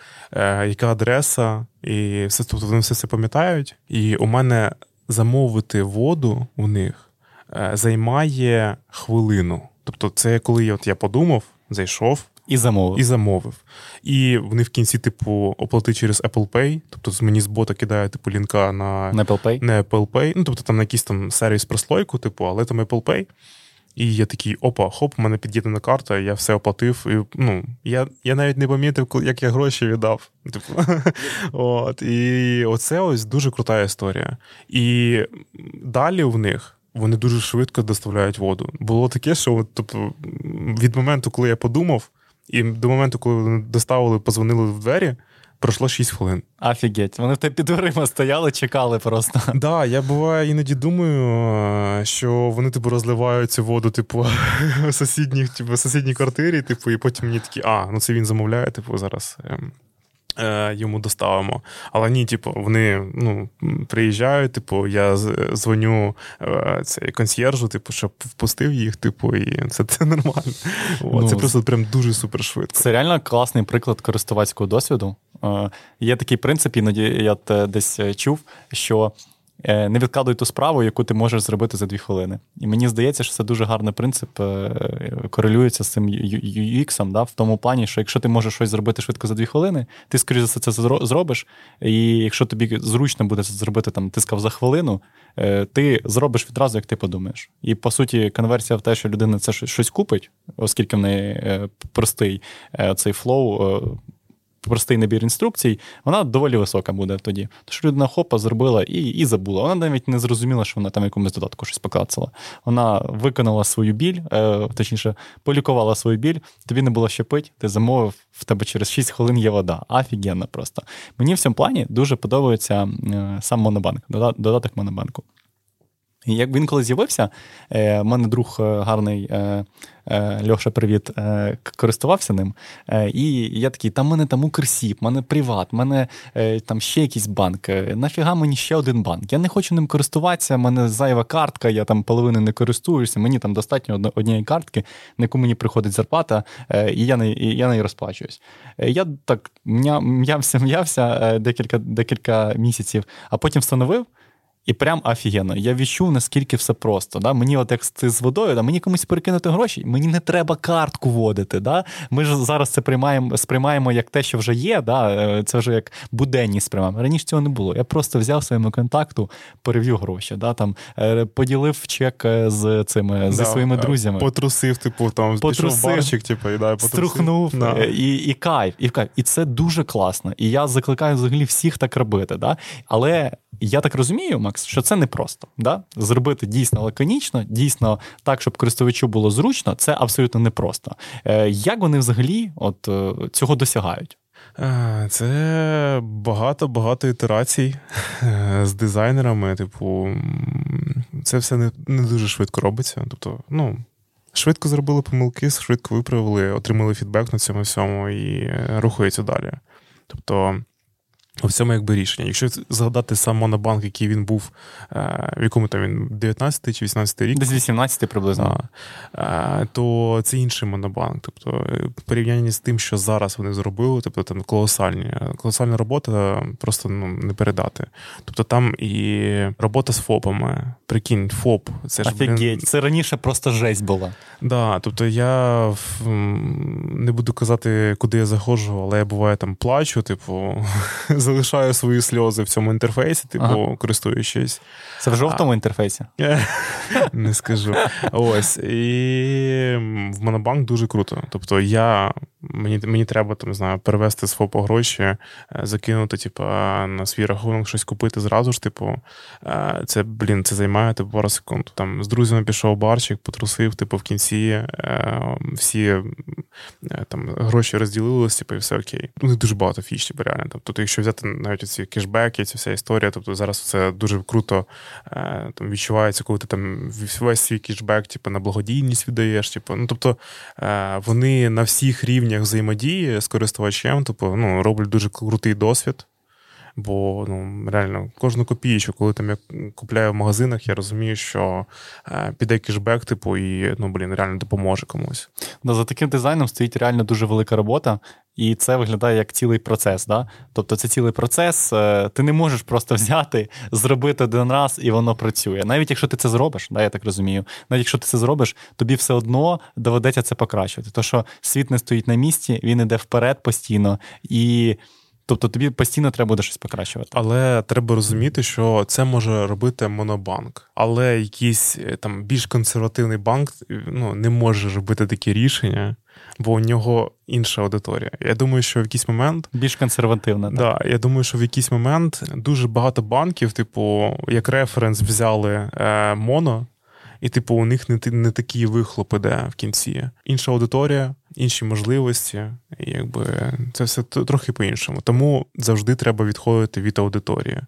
яка адреса, і все тобто вони все це пам'ятають. І у мене замовити воду у них е, займає хвилину. Тобто, це коли от я подумав, зайшов. І замовив. І замовив. І вони в кінці, типу, оплати через Apple Pay. Тобто мені з бота кидає, типу, лінка на На Apple Pay? На Apple Pay, ну тобто там на якийсь там сервіс прослойку, типу, але там Apple Pay. І я такий, опа, хоп, у мене під'єднана карта, я все оплатив. І, ну, я я навіть не помітив, як я гроші віддав. Типу, от, І оце ось дуже крута історія. І далі в них. Вони дуже швидко доставляють воду. Було таке, що тобто, від моменту, коли я подумав, і до моменту, коли вони доставили, позвонили в двері, пройшло 6 хвилин. Офігеть. Вони в тебе під дверима стояли, чекали просто. Так, да, я буває іноді думаю, е, що вони типу розливають цю воду, типу, в сусідніх, типу, в сусідній квартирі, типу, і потім мені такі, а, ну це він замовляє, типу, зараз. ем, е, Йому доставимо. Але ні, типу, вони ну, приїжджають, типу, я дзвоню е, цей консьєржу, типу, щоб впустив їх, типу, і це, це нормально. О, Ну, це просто прям дуже супер швидко. Це реально класний приклад користувацького досвіду. Е, Є такий принцип, іноді я десь е, чув, що не відкладуй ту справу, яку ти можеш зробити за дві хвилини. І мені здається, що це дуже гарний принцип е, корелюється з цим UX, да, в тому плані, що якщо ти можеш щось зробити швидко за дві хвилини, ти, скоріше за все, це зро- зробиш. І якщо тобі зручно буде це зробити, там, ти сказав за хвилину, е, ти зробиш відразу, як ти подумаєш. І по суті, конверсія в те, що людина це щось- купить, оскільки в неї е, простий е, цей flow. Простий набір інструкцій, вона доволі висока буде тоді. Що людина хопа зробила і і забула. Вона навіть не зрозуміла, що вона там якомусь додатку щось поклацала. Вона виконала свою біль, е, точніше, полікувала свою біль, тобі не було що пить, ти замовив, в тебе через 6 хвилин є вода. Офігенно просто. Мені в цьому плані дуже подобається е, сам Монобанк, додаток Монобанку. Як він коли з'явився, е, в мене друг е, гарний е, Льоша, привіт, користувався ним. І я такий, там мене там Укрсіб, в мене Приват, в мене там ще якийсь банк. Нафіга мені ще один банк? Я не хочу ним користуватися, в мене зайва картка, я там половини не користуюся, мені там достатньо однієї картки, на яку мені приходить зарплата, і я не, і я нею розплачуюсь. Я так м'я- м'явся, м'явся декілька, декілька місяців, а потім встановив. І прям офігенно. Я відчув, наскільки все просто. Да? Мені, от як з водою, да? мені комусь перекинути гроші, мені не треба картку вводити. Да? Ми ж зараз це приймаємо, сприймаємо як те, що вже є. Да? Е, Це вже як буденність сприймаємо. Раніше цього не було. Я просто взяв своєму контакту, перевів гроші, да? там, е, поділив чек е, з цими зі Да, своїми друзями. Потрусив, типу, там, Потрусив. барчик, типу, і да, потрусив. Струхнув Да. і, і кайф, і кайф. І це дуже класно. І я закликаю взагалі всіх так робити. Да? Але я так розумію, Макс, що це непросто. Да? Зробити дійсно лаконічно, дійсно так, щоб користувачу було зручно, це абсолютно непросто. Е, Як вони взагалі от, е, цього досягають? Е, Це багато-багато ітерацій з дизайнерами. Типу, це все не, не дуже швидко робиться. Тобто, ну, швидко зробили помилки, швидко виправили, отримали фідбек на цьому всьому і рухаються далі. Тобто, у цьому якби рішення. Якщо згадати сам Монобанк, який він був, е, в якому там він 19 чи 18 рік, Десь 18 приблизно. Да. Е, то це інший монобанк. Тобто, е, в порівнянні з тим, що зараз вони зробили, тобто там колосальні, колосальна робота просто ну, не передати. Тобто там і робота з ФОПами. Прикинь, ФОП. Це ж Офігеть, це раніше просто жесть була. Да, тобто я не буду казати, куди я заходжу, але я буває там плачу, типу, залишаю свої сльози в цьому інтерфейсі, типу, Ага. користуючись. Це в жовтому інтерфейсі. Не скажу. Ось. І в Монобанк дуже круто. Тобто, я мені мені треба там, не знаю, перевести з ФОПа гроші, е, закинути, типу, на свій рахунок щось купити зразу ж. Типу, е, це, блін, це займає типу, пару секунд. Там з друзями пішов барчик, потрусив, типу, в кінці е, всі там гроші розділилися, типу, і все окей. Ну, не дуже багато фіч, типу, реально. Тобто, якщо взяти взяти навіть ці кешбеки, ця вся історія. Тобто зараз це дуже круто е, там відчувається, коли ти там весь свій кешбек, типу, на благодійність віддаєш. Типу, ну тобто е, вони на всіх рівнях взаємодії з користувачем, тобто ну, роблять дуже крутий досвід. Бо ну реально кожну копієчку, коли там я купляю в магазинах, я розумію, що е, піде кешбек, типу, і ну блін, реально допоможе комусь. Да, За таким дизайном стоїть реально дуже велика робота, і це виглядає як цілий процес. Да? Тобто це цілий процес. Е, ти не можеш просто взяти, зробити один раз, і воно працює. Навіть якщо ти це зробиш, да, я так розумію, навіть якщо ти це зробиш, тобі все одно доведеться це покращувати. Тому що світ не стоїть на місці, він іде вперед постійно і. Тобто тобі постійно треба буде щось покращувати. Але треба розуміти, що це може робити монобанк. Але якийсь е, там більш консервативний банк ну, не може робити такі рішення, бо у нього інша аудиторія. Я думаю, що в якийсь момент більш консервативна. Так, Да, я думаю, що в якийсь момент дуже багато банків, типу, як референс взяли е, моно. І, типу, у них не не такі вихлопи де в кінці. Інша аудиторія, інші можливості, і якби це все трохи по-іншому. Тому завжди треба відходити від аудиторії,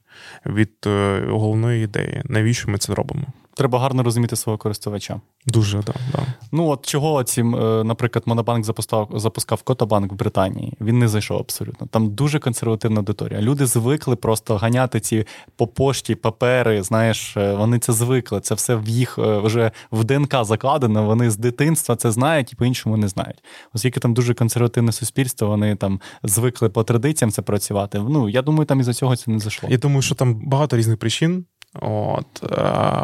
від е, головної ідеї. Навіщо ми це робимо? Треба гарно розуміти свого користувача. Дуже, да, да. Ну от чого ці, е, наприклад, Монобанк запускав запускав Котобанк в Британії. Він не зайшов абсолютно. Там дуже консервативна аудиторія. Люди звикли просто ганяти ці по пошті папери. Знаєш, е, вони це звикли. Це все в їх е, вже в ДНК закладено. Вони з дитинства це знають і по-іншому не знають. Оскільки там дуже консервативне суспільство, вони там звикли по традиціям це працювати. Ну я думаю, там із за цього це не зайшло. Я думаю, що там багато різних причин. От, е,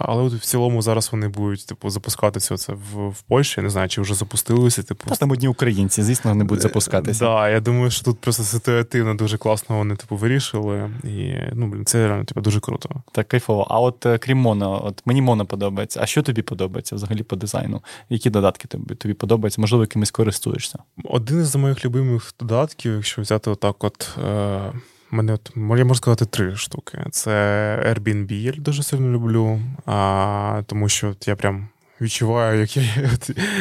Але от в цілому зараз вони будуть типу, запускатися це в в Польщі. Не знаю, чи вже запустилися. Типу. Та там одні українці, звісно, вони будуть запускатися. Так, да, я думаю, що тут просто ситуативно дуже класно вони типу, вирішили. І ну, блін, це реально типу, дуже круто. Так, кайфово. А от е, крім моно, от мені моно подобається. А що тобі подобається взагалі по дизайну? Які додатки тобі тобі подобаються? Можливо, якимись користуєшся? Один із моїх любимих додатків, якщо взяти отак, от. Е мене от, я можу сказати три штуки. Це Airbnb, я дуже сильно люблю, а, тому що я прям відчуваю, як я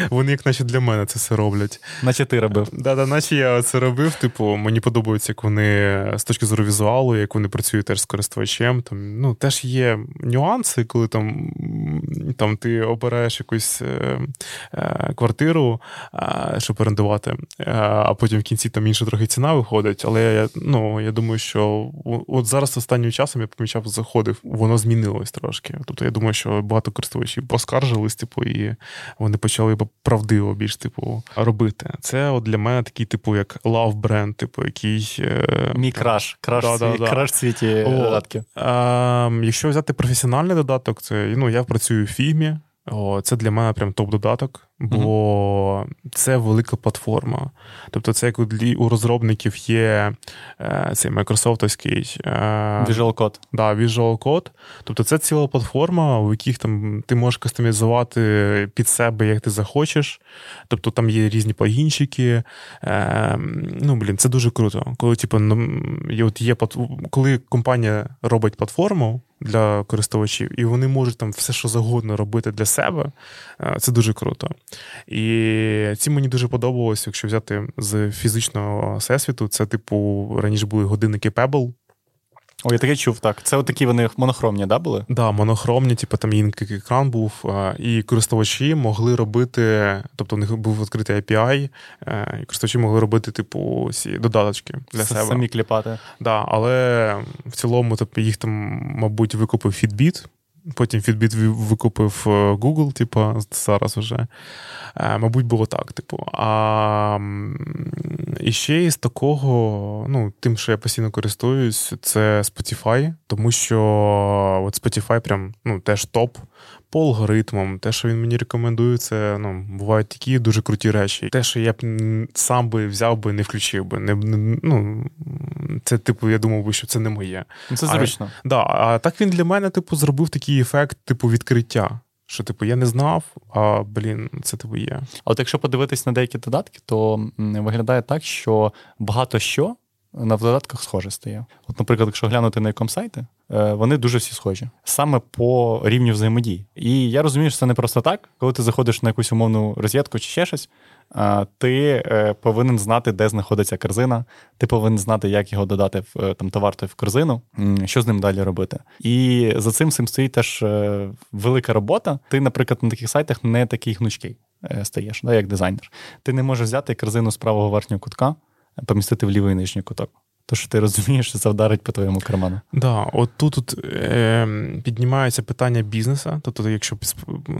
вони, як наче для мене це все роблять. Наче ти робив. Да, да, наче я це робив. Типу, мені подобається, як вони з точки зору візуалу, як вони працюють теж з користувачем. Там ну теж є нюанси, коли там там ти обираєш якусь е, е, квартиру, е, щоб орендувати, е, а потім в кінці там інша трохи ціна виходить. Але я ну я думаю, що от зараз останнім часом я помічав, заходив, воно змінилось трошки. Тобто я думаю, що багато користувачів поскаржились типу, і вони почали правдиво більш типу робити. Це от для мене такий, типу, як лав бренд, типу, який. Е, Мій краш, краш, да, свій, да, краш світі додатків. Якщо взяти професіональний додаток, це ну, я працюю в фігмі. О, Це для мене прям топ-додаток, бо uh-huh. це велика платформа. Тобто, це як у розробників є е, цей майкрософтовський е, Visual Code. Да, Visual Code. Тобто це ціла платформа, в яких там ти можеш кастомізувати під себе, як ти захочеш. Тобто там є різні плагінчики. Е, ну, блін, це дуже круто. Коли, типу, от є коли компанія робить платформу для користувачів, і вони можуть там все, що загодно робити для себе. Е, це дуже круто. І ці мені дуже подобалось, якщо взяти з фізичного всесвіту, це, типу, раніше були годинники Pebble. О, я таке чув, так. Це такі вони монохромні, да, були? Так, да, монохромні, типу там інший екран був, і користувачі могли робити, тобто у них був відкритий API, е, і користувачі могли робити, типу, ці додаточки для С- себе. Самі кліпати. Да, Але в цілому, тобто, їх там, мабуть, викупив Fitbit. Потім Fitbit викупив е, Google, типу, зараз вже. Е, мабуть, було так. Типу. А і ще із такого, ну, тим, що я постійно користуюсь, це Spotify, тому що от Spotify прям ну, теж топ по алгоритмам. Те, що він мені рекомендує, це ну, бувають такі дуже круті речі. Те, що я б сам би взяв би, не включив би. Не, ну, Це, типу, я думав би, що це не моє. Ну, це зручно. А, да, а так він для мене, типу, зробив такий ефект, типу, відкриття. Що, типу, я не знав, а блін, це типу є. А от якщо подивитись на деякі додатки, то виглядає так, що багато що на додатках схоже стає. От, наприклад, якщо глянути на якому сайті, вони дуже всі схожі саме по рівню взаємодії. І я розумію, що це не просто так, коли ти заходиш на якусь умовну розетку чи ще щось. Ти е, повинен знати, де знаходиться корзина, ти повинен знати, як його додати в е, там товар той в корзину, що з ним далі робити. І за цим цим стоїть теж велика робота. Ти, наприклад, на таких сайтах не такий гнучкий стаєш, да, як дизайнер. Ти не можеш взяти корзину з правого верхнього кутка, помістити в лівий нижній куток. То що ти розумієш, що це вдарить по твоєму карману. Да, от тут, тут е, піднімається питання бізнесу. Тобто, якщо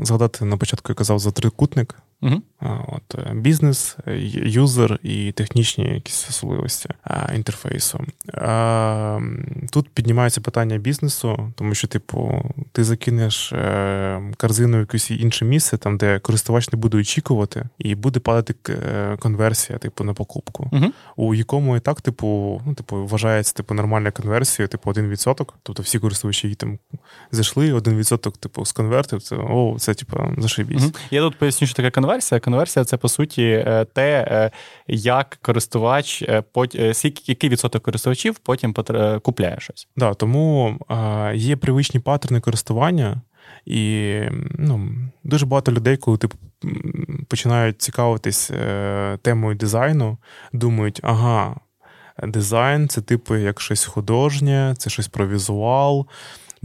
згадати на початку, я казав за трикутник, Угу. От, е, Бізнес, е, юзер і технічні якісь особливості інтерфейсу. Тут піднімається питання бізнесу, тому що, типу, ти закинеш е, корзину в якесь інше місце, там, де користувач не буде очікувати, і буде падати конверсія, типу, на покупку. Угу. У якому і так, типу, ну, типу, вважається типу, нормальна конверсія, типу, 1%. Тобто всі користувачі там зайшли, 1%, типу, сконвертив, це о, це типу, зашибісь. Угу. Я тут поясню, що таке конверсія конверсія. Конверсія це по суті е, те, е, як користувач, е, який відсоток користувачів потім купляє щось. Да, тому є привичні паттерни користування. І ну, дуже багато людей, коли ти починають цікавитись темою дизайну, думають, ага, дизайн це типу як щось художнє, це щось про візуал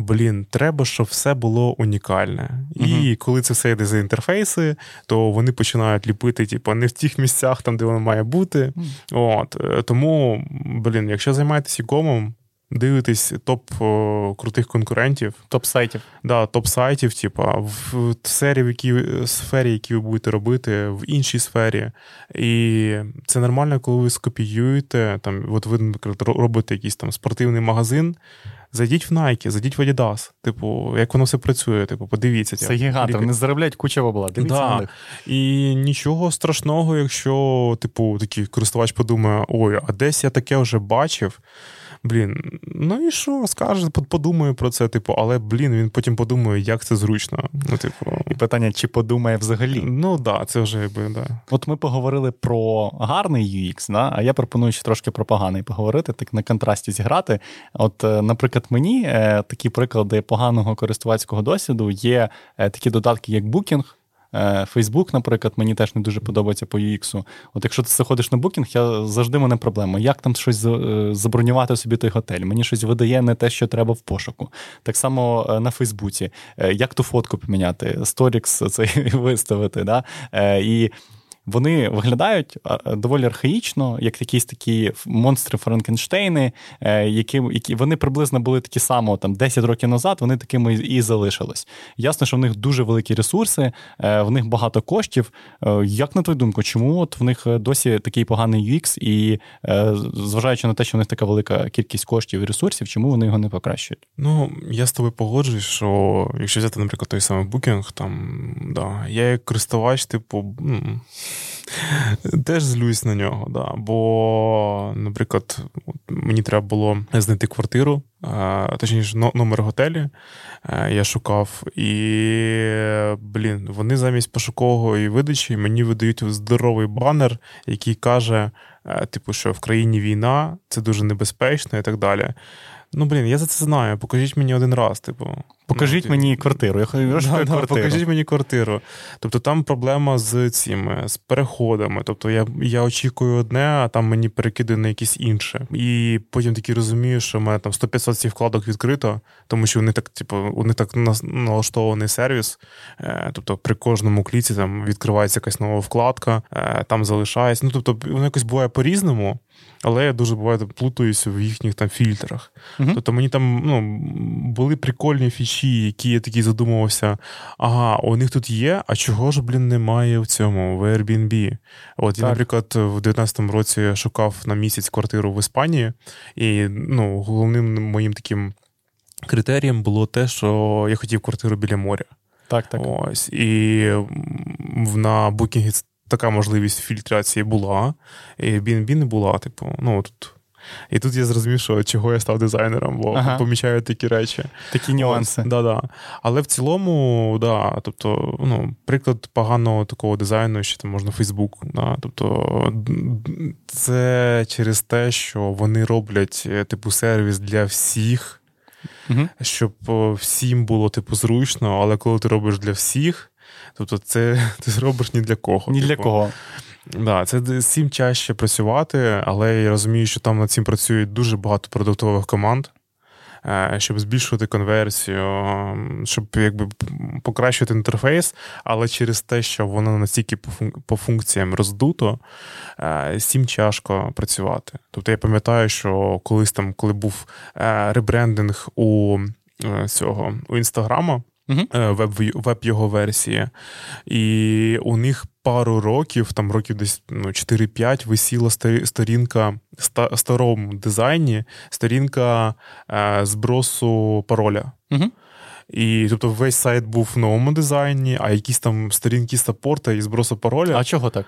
блін, треба, щоб все було унікальне. І uh коли це все йде за інтерфейси, то вони починають ліпити, типу, не в тих місцях, там, де воно має бути. uh От е, Тому, блін, якщо займаєтесь ікомом, Дивитись топ о, крутих конкурентів, топ сайтів. Да, топ сайтів, типу, в сфері, в якій сфері, які ви будете робити, в іншій сфері. І це нормально, коли ви скопіюєте. Там, от ви, наприклад, робите якийсь там спортивний магазин. Зайдіть в Nike, зайдіть в Adidas. Типу, як воно все працює, типу, подивіться. Це гіганти, вони заробляють куча бабла. Дивіться да. на них. І нічого страшного, якщо, типу, такий користувач подумає: ой, а десь я таке вже бачив блін, ну і що, скаже, подумаю про це, типу, але блін, він потім подумає, як це зручно. Ну, типу, І питання, чи подумає взагалі? Ну так, да, це вже якби, да. От ми поговорили про гарний UX, да? а я пропоную ще трошки про поганий поговорити, так на контрасті зіграти. От, е, наприклад, мені е, такі приклади поганого користувацького досвіду є е, такі додатки, як Booking. Фейсбук, наприклад, мені теж не дуже подобається по UX. От якщо ти заходиш на букінг, я завжди мене проблема. Як там щось е, забронювати собі той готель? Мені щось видає не те, що треба в пошуку. Так само е, на Фейсбуці. Е, як ту фотку поміняти, сторікс цей виставити. Да? І вони виглядають доволі архаїчно, як якісь такі монстри Франкенштейни, е, які які вони приблизно були такі само там 10 років назад, вони такими і залишились. Ясно, що в них дуже великі ресурси, е, в них багато коштів. Е, як на твою думку, чому от в них досі такий поганий UX, і зважаючи на те, що в них така велика кількість коштів і ресурсів, чому вони його не покращують? Ну я з тобою погоджуюсь, що якщо взяти, наприклад, той самий букінг, там да, я як користувач, типу. Теж злюсь на нього, да. бо, наприклад, мені треба було знайти квартиру, точніше, номер готелі я шукав, і, блін, вони замість пошукової видачі мені видають здоровий банер, який каже, типу, що в країні війна, це дуже небезпечно і так далі. Ну, блін, я за це знаю. Покажіть мені один раз, типу. Покажіть ну, мені квартиру. Я хочу да, квартиру. Покажіть мені квартиру. Тобто там проблема з цими, з переходами. Тобто я я очікую одне, а там мені перекидає на якесь інше. І потім таки розумію, що в мене там 100-500 цих вкладок відкрито, тому що вони так, типу, вони так налаштований сервіс. Е, тобто при кожному кліці там відкривається якась нова вкладка, е, там залишається. Ну, тобто, воно якось буває по-різному. Але я дуже буває плутаюся в їхніх там фільтрах. Uh-huh. Тобто мені там ну, були прикольні фічі, які я такий задумувався. Ага, у них тут є, а чого ж, блін, немає в цьому, в Airbnb? От я, наприклад, в 19-му році шукав на місяць квартиру в Іспанії, і ну, головним моїм таким критерієм було те, що я хотів квартиру біля моря. Так, так. Ось. І на букінгі така можливість фільтрації була, і Airbnb не була. Типу, ну тут. І тут я зрозумів, що чого я став дизайнером, бо ага. помічаю такі речі. Такі нюанси. Да-да. Але в цілому, да, тобто, ну, приклад поганого такого дизайну, що там можна Фейсбук. Да, тобто це через те, що вони роблять типу сервіс для всіх. угу. щоб всім було типу зручно, але коли ти робиш для всіх, тобто це ти зробиш ні для кого. Ні типу. для кого. Да, це з цим чаще працювати, але я розумію, що там над цим працюють дуже багато продуктових команд. Е, щоб збільшувати конверсію, щоб якби покращити інтерфейс, але через те, що воно настільки по функціям роздуто, з цим тяжко працювати. Тобто я пам'ятаю, що колись там, коли був е, ребрендинг у е, цього у інстаграма. Uh-huh. Веб його версії, і у них пару років, там років десь ну, 4-5, висіла сторінка в старому дизайні, сторінка е, збросу пароля. Угу. І тобто весь сайт був в новому дизайні, а якісь там сторінки саппорта і збросу пароля. А чого так?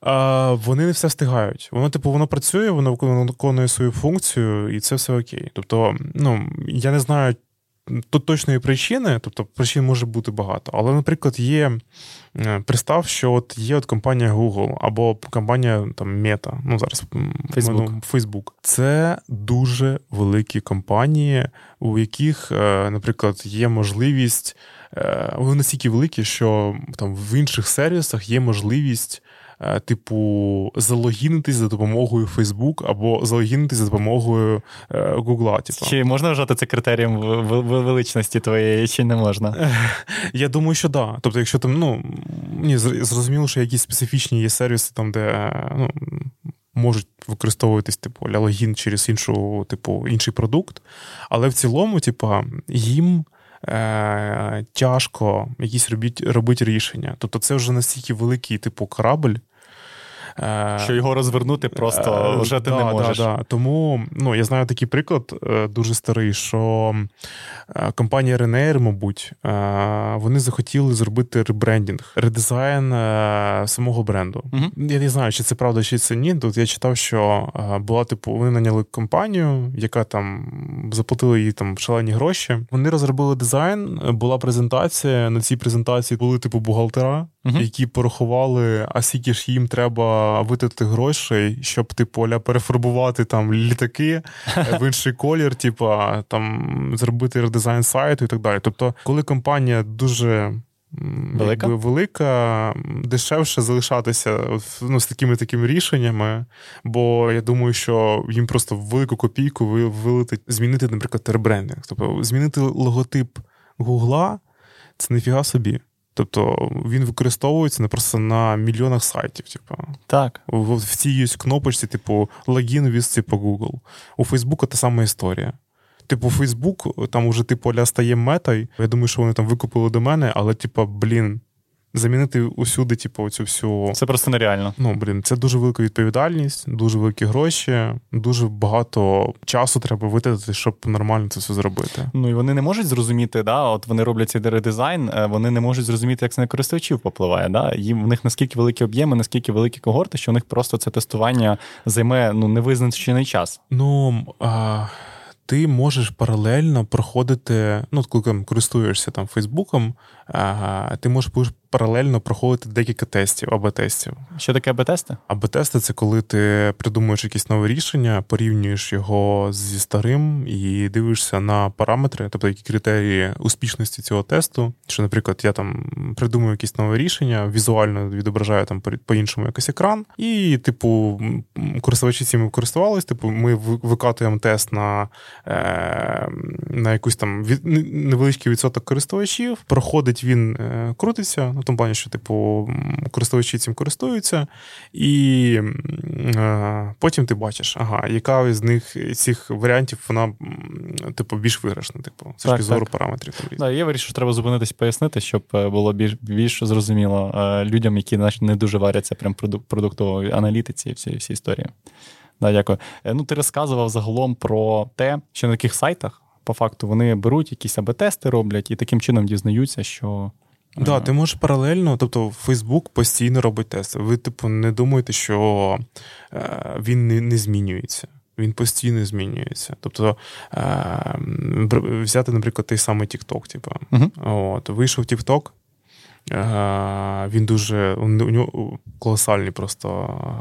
А, Вони не все встигають. Воно, типу, воно працює, воно виконує свою функцію, і це все окей. Тобто, ну я не знаю, Тут точної причини, тобто причин може бути багато. Але, наприклад, є е, пристав, що от є от компанія Google або компанія там Meta, ну зараз Facebook. Facebook. Це дуже великі компанії, у яких, е, наприклад, є можливість, е, вони настільки великі, що там в інших сервісах є можливість типу, залогінитись за допомогою Facebook або залогінитись за допомогою Google. Типу. Чи можна вважати це критерієм величності твоєї, чи не можна? Я думаю, що так. Да. Тобто, якщо там, ну ні, зрозуміло, що якісь специфічні є сервіси, там, де ну, можуть використовуватись, типу, логін через іншу, типу, інший продукт. Але в цілому, типу, їм. Е, Тяжко якісь робіть, робити рішення. Тобто це вже настільки великий, типу, корабль, Е, що його розвернути просто е, вже ти не можеш. Тому ну, я знаю такий приклад е, дуже старий, що компанія Renair, мабуть, вони захотіли зробити ребрендінг, редизайн самого бренду. Я не знаю, чи це правда, чи це ні. Тут я читав, що була типу, вони наняли компанію, яка там заплатила їй там шалені гроші. Вони розробили дизайн, була презентація. На цій презентації були типу бухгалтера, угу. які порахували, а скільки ж їм треба витратити грошей, щоб типу, ля перефарбувати там літаки в інший колір, типу, там зробити редизайн сайту і так далі. Тобто, коли компанія дуже. Велика Якби велика, дешевше залишатися ну, з такими такими рішеннями, бо я думаю, що їм просто велику копійку вилетить змінити, наприклад, ребрендинг. Тобто змінити логотип Гугла це ніфіга собі. Тобто він використовується не просто на мільйонах сайтів. Типу. Так. В, в цій є кнопочці, типу, логін віз типу, Google. У Фейсбука та сама історія. Типу, Фейсбук там уже типу, ля стає метою. Я думаю, що вони там викупили до мене, але, типу, блін, замінити усюди, типу, цю всю. Це просто нереально. Ну, блін, це дуже велика відповідальність, дуже великі гроші, дуже багато часу треба витратити, щоб нормально це все зробити. Ну і вони не можуть зрозуміти, да, от вони роблять цей редизайн, е, вони не можуть зрозуміти, як це на користувачів попливає. Да? Їм в них наскільки великі об'єми, наскільки великі когорти, що у них просто це тестування займе ну невизначений час. Ну. А ти можеш паралельно проходити, ну, коли користуєшся там Фейсбуком, ти можеш паралельно проходити декілька тестів, АБ-тестів. Що таке АБ-тести? АБ-тести це коли ти придумуєш якесь нове рішення, порівнюєш його зі старим і дивишся на параметри, тобто які критерії успішності цього тесту. Що, наприклад, я там придумую якесь нове рішення, візуально відображаю там по-іншому якийсь екран, і, типу, користувачі цим користувалися, типу, ми викатуємо тест на е, на якусь там невеличкий відсоток користувачів, проходить він, е, крутиться в тому плані, що, типу, користувачі цим користуються, і е, потім ти бачиш, ага, яка з них цих варіантів вона, типу, більш виграшна, типу, з точки зору параметрів. Там, да, Я вирішив, що треба зупинитись пояснити, щоб е, було більш більш зрозуміло е, людям, які не дуже варяться прям продуктової аналітиці і всі, всі історії. Да, Дякую. Е, ну, Ти розказував загалом про те, що на таких сайтах, по факту, вони беруть якісь АБ-тести роблять і таким чином дізнаються, що так, да, ти можеш паралельно, тобто Facebook постійно робить тести. Ви, типу, не думаєте, що е, він не, не змінюється. Він постійно змінюється. Тобто е, взяти, наприклад, той самий TikTok, типу. Uh-huh. От, Вийшов TikTok, Він дуже у нього колосальні просто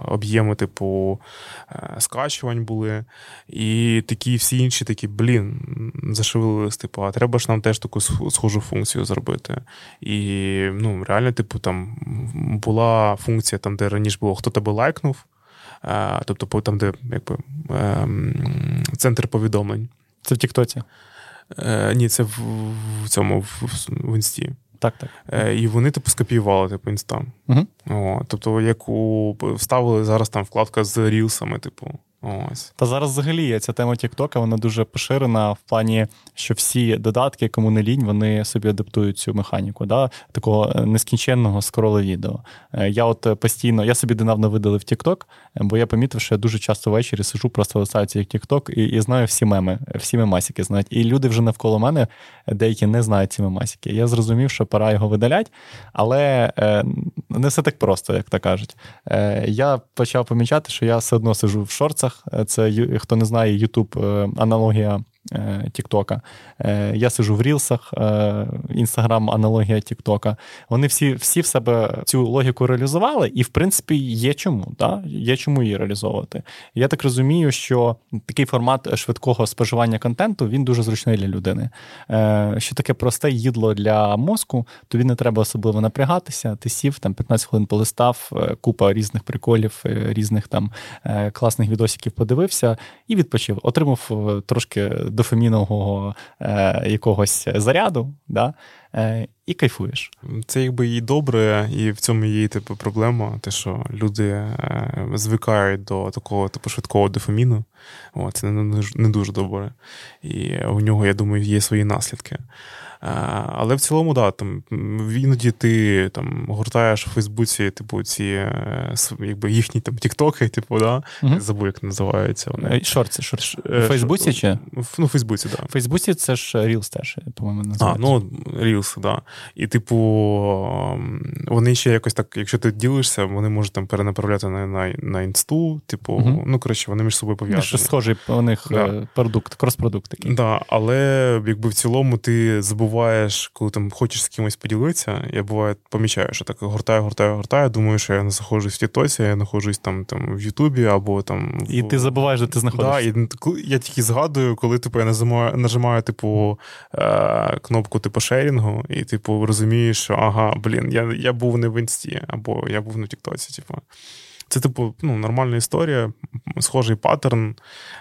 об'єми, типу, скачувань були. І такі всі інші такі, блін, зашевелились, типу, а треба ж нам теж таку схожу функцію зробити. І ну, реально, типу, там була функція, там, де раніше було, хто тебе лайкнув. Тобто, там, де якби, ем, центр повідомлень. Це в Тіктоці? Е, Ні, це в, в цьому в, в інсті. Так, так. Е, І вони типу скопіювали типу, інстан. Угу. О, Тобто, як у вставили зараз там вкладка з рілсами, типу. Ось. Та зараз взагалі ця тема Тіктока, вона дуже поширена в плані, що всі додатки, кому не лінь, вони собі адаптують цю механіку, да? такого е, нескінченного скролу відео. Е, я от е, постійно, я собі недавно видалив Тікток, бо я помітив, що я дуже часто ввечері сижу, просто листаю цей Тікток і, і знаю всі меми, всі мемасики знають. І люди вже навколо мене, деякі не знають ці мемасики. Я зрозумів, що пора його видаляти, але не все так просто, як то кажуть. Я почав помічати, що я все одно сижу в шорцах. Це хто не знає, Ютуб е, аналогія Тіктока. Е, я сижу в Рілсах, Інстаграм, аналогія Тіктока. Вони всі всі в себе цю логіку реалізували, і, в принципі, є чому. Да? Є чому її реалізовувати. Я так розумію, що такий формат швидкого споживання контенту він дуже зручний для людини. Е, що таке просте їдло для мозку, то він не треба особливо напрягатися. Ти сів, там 15 хвилин полистав, купа різних приколів, різних там класних відосиків подивився і відпочив. Отримав трошки дофамінового е, якогось заряду, да, е, і кайфуєш. Це якби і добре, і в цьому є типу проблема, те, що люди е, звикають до такого типу швидкого дофаміну. О, це не, не дуже добре. І у нього, я думаю, є свої наслідки. Але в цілому, да, там іноді ти там гортаєш у Фейсбуці, типу, ці е, якби їхні там тіктоки, типу, да, угу. забув, як називаються вони. Е, шорти, шорти. Е, Фейсбуці чи? Ну, в Фейсбуці, так. Да. В Фейсбуці це ж Reels теж, по-моєму, називається. А, ну, Reels, так. Да. І, типу, вони ще якось так, якщо ти ділишся, вони можуть там перенаправляти на на, на інсту, типу, угу. ну, коротше, вони між собою пов'язані. Що схожий у них да. продукт, крос-продукт такий. Так, да, але якби в цілому ти забув буваєш, коли там хочеш з кимось поділитися, я буває помічаю, що так гортаю, гортаю, гортаю. Думаю, що я не знаходжусь в Тітосі, я знаходжусь там там в Ютубі або там. І ти забуваєш, де ти знаходишся. Да, і Я тільки згадую, коли типу, я нажимаю, нажимаю типу, е, кнопку типу шерінгу, і типу розумію, що ага, блін, я я був не в інсті, або я був на Тіктоці. Типу. Це, типу, ну, нормальна історія, схожий паттерн,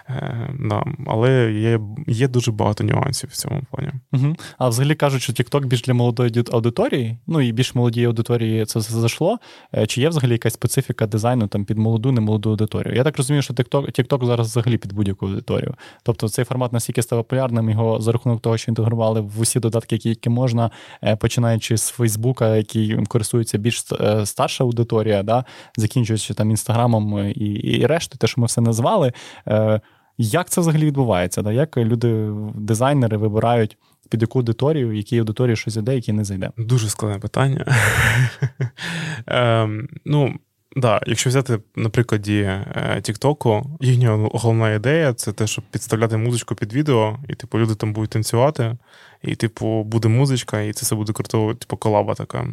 е, да, але є є дуже багато нюансів в цьому плані. Угу. А взагалі кажуть, що TikTok більш для молодої аудиторії, ну і більш молодій аудиторії це зайшло. Е, чи є взагалі якась специфіка дизайну там під молоду, немолоду аудиторію? Я так розумію, що TikTok, TikTok зараз взагалі під будь-яку аудиторію. Тобто цей формат настільки став популярним, його за рахунок того, що інтегрували в усі додатки, які, які можна, е, починаючи з Фейсбука, який користується більш е, старша аудиторія, да, закінчуючи там інстаграмом і і решти, те, що ми все назвали. Е, Як це взагалі відбувається? Да? Як люди, дизайнери вибирають під яку аудиторію, якій аудиторії щось зайде, які не зайде? Дуже складне питання. ем, ну, Да, якщо взяти на прикладі е, Тіктоку, їхня головна ідея це те, щоб підставляти музичку під відео, і типу люди там будуть танцювати, і, типу, буде музичка, і це все буде круто, типу, колаба така.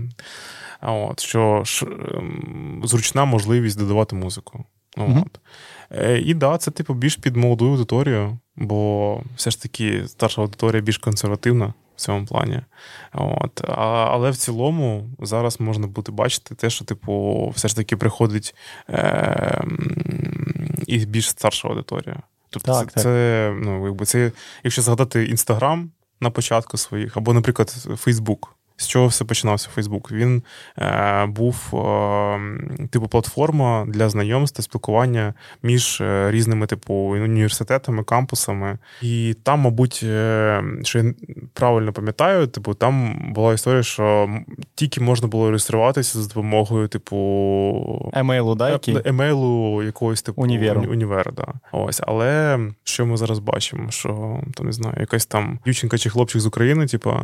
От, Що ш, ем, зручна можливість додавати музику. От. Mm-hmm. І да, це типу більш під молоду аудиторію, бо все ж таки старша аудиторія більш консервативна в цьому плані. От. А, Але в цілому зараз можна буде бачити те, що, типу, все ж таки приходить е, і більш старша аудиторія. Тобто, так, це, так. це, ну, якби це, якщо згадати Інстаграм на початку своїх, або, наприклад, Фейсбук. З чого все починався Фейсбук? Він е, був е, типу платформа для знайомств та спілкування між е, різними типу університетами, кампусами. І там, мабуть, е, що я правильно пам'ятаю, типу, там була історія, що тільки можна було реєструватися за допомогою, типу, емейлу, да, який? емейлу якогось типу універу. Універ, да. Ось, але що ми зараз бачимо? Що там не знаю, якась там дівчинка чи хлопчик з України, типу,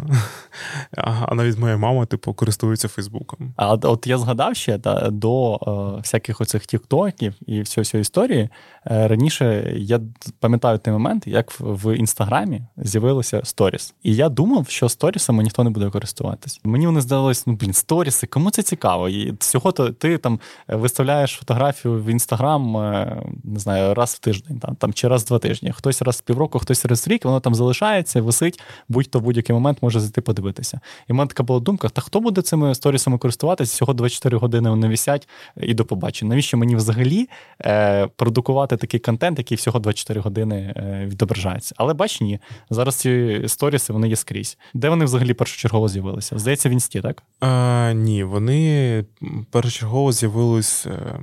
а навіть моя мама, типу, користується Фейсбуком. А от я згадав ще та, до е, всяких оцих тіктоків і всього історії. Е, раніше я пам'ятаю той момент, як в, інстаграмі з'явилося сторіс. І я думав, що сторісами ніхто не буде користуватись. Мені вони здалось, ну блін, сторіси, кому це цікаво? І всього то ти там виставляєш фотографію в інстаграм, е, не знаю, раз в тиждень, там там чи раз в два тижні. Хтось раз в півроку, хтось раз в рік, воно там залишається, висить, будь-то в будь-який момент може зайти подивитися. І в мене така була думка: та хто буде цими сторісами користуватися? Всього 24 години вони висять і до побачення. Навіщо мені взагалі е, продукувати такий контент, який всього 24 години е, відображається? Але бач, ні, зараз ці сторіси вони є скрізь. Де вони взагалі першочергово з'явилися? Здається, в інсті, так? А, Ні, вони першочергово з'явились е,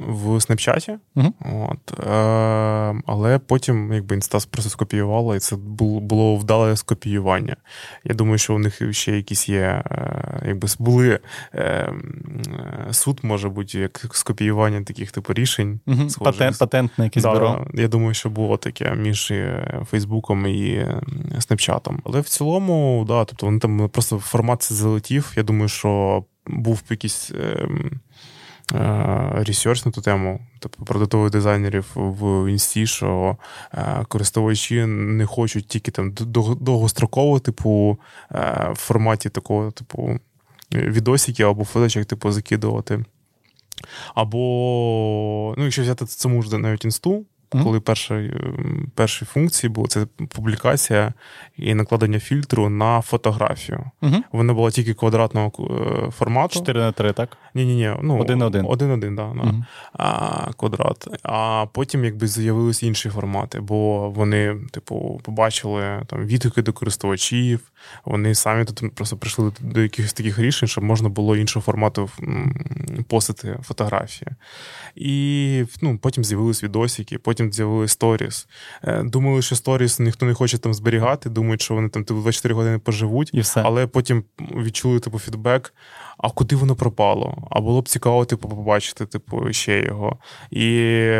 в Снапчаті, uh От, е, але потім якби інста просто скопіювала, і це було вдале скопіювання. Я думаю, що у них ще якісь є, е, якби були е, суд, може бути, як скопіювання таких типу рішень. uh Патент, патентне якесь да, бюро. Я думаю, що було таке між Фейсбуком і Снапчатом. Але в цілому, да, тобто вони там просто формат залетів. Я думаю, що був якийсь. Ем, Е, research на ту тему, тобто продуктових дизайнерів в інсті, що е, користувачі не хочуть тільки там довгостроково, типу, е, в форматі такого, типу, відосиків або фоточок, типу, закидувати. Або, ну, якщо взяти це ж, навіть інсту. Коли перші, перші функції були це публікація і накладення фільтру на фотографію. Mm-hmm. Вона була тільки квадратного е, формату. 4 на 3, так? Ні, ні, ні. Ну, один на один. Один один, да, mm-hmm. а, квадрат. А потім якби з'явилися інші формати, бо вони, типу, побачили там відгуки до користувачів. Вони самі тут просто прийшли до якихось таких рішень, щоб можна було іншого формату постити фотографії. І ну, потім з'явились відосики, потім з'явились сторіс. Е, думали, що сторіс ніхто не хоче там зберігати, думають, що вони там типу, 24 години поживуть, і все. але потім відчули типу, фідбек. А куди воно пропало? А було б цікаво, типу, побачити, типу, ще його. І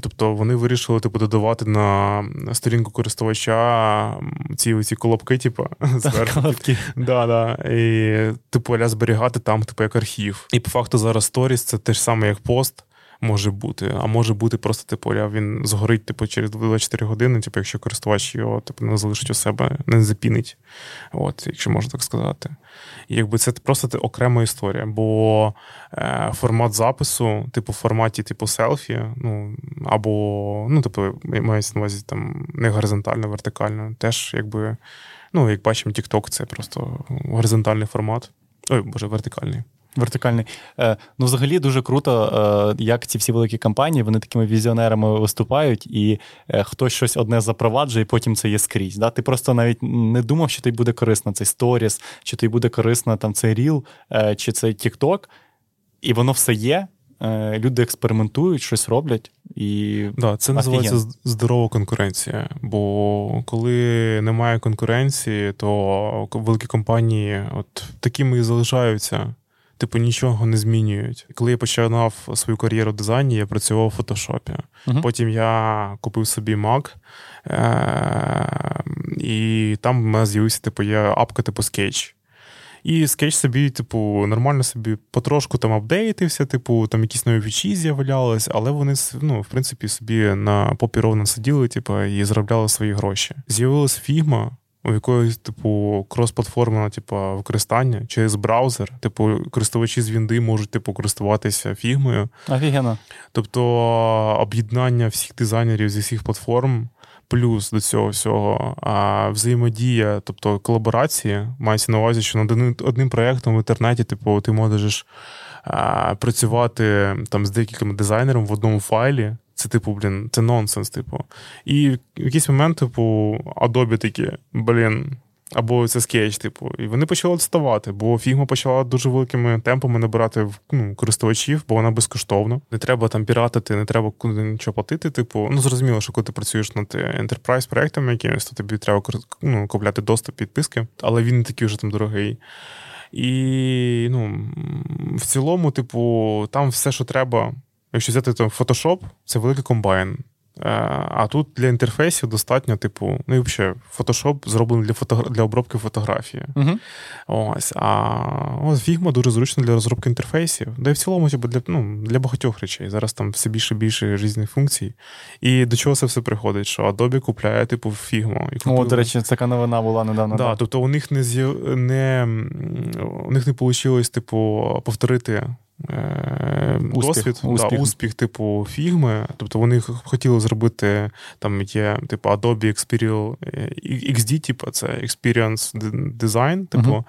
Тобто вони вирішили типу, додавати на сторінку користувача ці ці колобки, типу, зверху. Да, да. І типу, аля зберігати там, типу, як архів. І по факту зараз сторіс це те ж саме, як пост може бути, а може бути просто, типу, він згорить типу, через 24 години, типу, якщо користувач його типу, не залишить у себе, не запінить, От, якщо можна так сказати. І якби це просто окрема історія, бо е, формат запису, типу, в форматі типу селфі, ну, або, ну, типу, мається на увазі там не горизонтально, вертикально, теж якби, ну, як бачимо, TikTok це просто горизонтальний формат. Ой, боже, вертикальний. Вертикальний. Е, ну, взагалі дуже круто, е, як ці всі великі компанії вони такими візіонерами виступають, і е, хтось щось одне запроваджує, і потім це є скрізь. Да? Ти просто навіть не думав, що тобі буде корисно цей сторіс, чи тобі буде корисно там цей ріл, чи цей TikTok, і воно все є. Люди експериментують, щось роблять. і да, Це називається здорова конкуренція. Бо коли немає конкуренції, то великі компанії от такими і залишаються типу, нічого не змінюють. Коли я починав свою кар'єру в дизайні, я працював у фотошопі. Uh-huh. Потім я купив собі Mac, е- і там в мене з'явився типу, є апка, типу Sketch. І скетч собі, типу, нормально собі потрошку там апдейтився, типу, там якісь нові фічі з'являлись, але вони ну, в принципі собі на попі ровно сиділи, типу, і заробляли свої гроші. З'явилась фігма, у якоїсь, типу, крос-платформи, типу, використання через браузер. Типу, користувачі з Вінди можуть типу, користуватися фігмою. Офігенно. Тобто об'єднання всіх дизайнерів зі всіх платформ. Плюс до цього всього а взаємодія, тобто колаборації, мається на увазі, що над одним проєктом в інтернеті, типу, ти можеш а, працювати там з декількома дизайнерами в одному файлі, це, типу, блін, це нонсенс, типу. І в якийсь момент, типу, Adobe такі, блін, або це скетч, типу. І вони почали відставати, бо фігма почала дуже великими темпами набирати ну, користувачів, бо вона безкоштовна. Не треба там піратити, не треба куди нічого платити. Типу, ну зрозуміло, що коли ти працюєш над enterprise проектами якимось, то тобі треба ну, купляти доступ підписки, але він не такий вже там дорогий. І ну, в цілому, типу, там все, що треба. Якщо взяти там Photoshop, це великий комбайн. Е, а тут для інтерфейсів достатньо, типу, ну і взагалі, Photoshop зроблений для фото... для обробки фотографії. Угу. Ось, А ось Figma дуже зручно для розробки інтерфейсів. Да і в цілому, типу, для ну, для багатьох речей. Зараз там все більше і більше різних функцій. І до чого це все приходить? Що Adobe купляє, типу, Figma. І О, до речі, це така новина була недавно. Да, Тобто у них не не у них не вийшло, типу, повторити успіх, досвід, успіх. Да, успіх типу фігми. Тобто вони хотіли зробити там є типу Adobe Experience XD, типу, це Experience Design, типу. Uh-huh.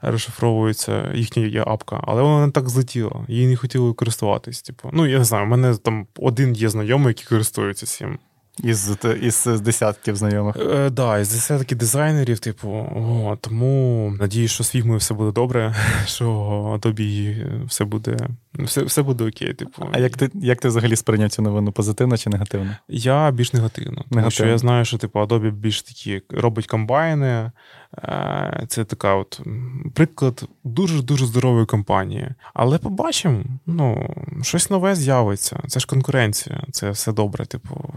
Розшифровується їхня апка, але вона не так злетіла, її не хотіли користуватись. Типу. Ну, я не знаю, у мене там один є знайомий, який користується цим. Із із десятків знайомих. Е, да, із десятки дизайнерів, типу, о, тому надію, що з фігмою все буде добре, що тобі все буде все все буде окей. Типу. А як ти як ти взагалі сприйняв цю новину? Позитивно чи негативно? Я більш негативно. Тому негативно. що я знаю, що типу, Adobe більш такі робить комбайни. Е, це така от приклад дуже-дуже здорової компанії. Але побачимо, ну, щось нове з'явиться. Це ж конкуренція, це все добре. Типу,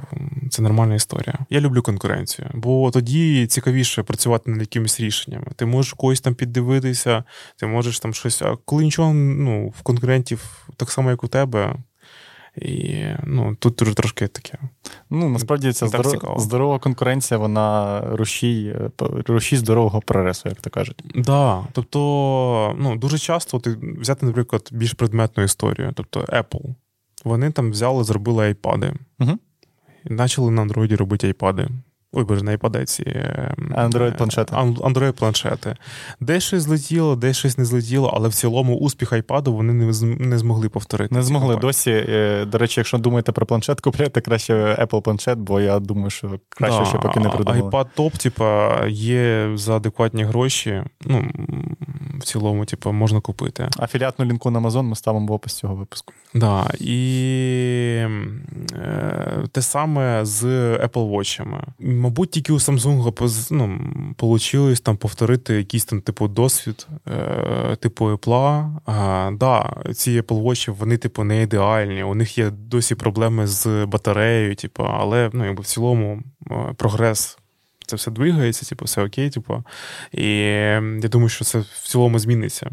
це нормальна історія. Я люблю конкуренцію, бо тоді цікавіше працювати над якимись рішеннями. Ти можеш когось там піддивитися, ти можеш там щось. А коли нічого ну, в конкурентів так само, як у тебе. І ну, тут дуже трошки таке. Ну, насправді ця здоров... здорова конкуренція, вона рушій, рушій здорового прогресу, як то кажуть. Так. Да. Тобто, ну, дуже часто ти взяти, наприклад, більш предметну історію, тобто Apple. Вони там взяли, зробили айпади. Угу. І почали на Android робити айпади. Ой, боже, на iPad Android планшети. Android планшети. Десь щось злетіло, десь щось не злетіло, але в цілому успіх iPad вони не змогли повторити. Не змогли досі. Е, до речі, якщо думаєте про планшет, купляйте краще Apple планшет, бо я думаю, що краще да, ще поки не придумали. iPad топ, типа, є за адекватні гроші. Ну, в цілому, типу, можна купити. Афіліатну лінку на Amazon ми ставимо в опис цього випуску. Да, І е, те саме з Apple Watch. Мабуть, тільки у Samsung ну, вийшло там повторити якийсь там типу досвід, е, типу Apple. А, да, Ці Apple Watch, вони, типу, не ідеальні. У них є досі проблеми з батареєю, типу, але ну, якби в цілому е, прогрес це все двигається, типу, все окей, типу. І я думаю, що це в цілому зміниться.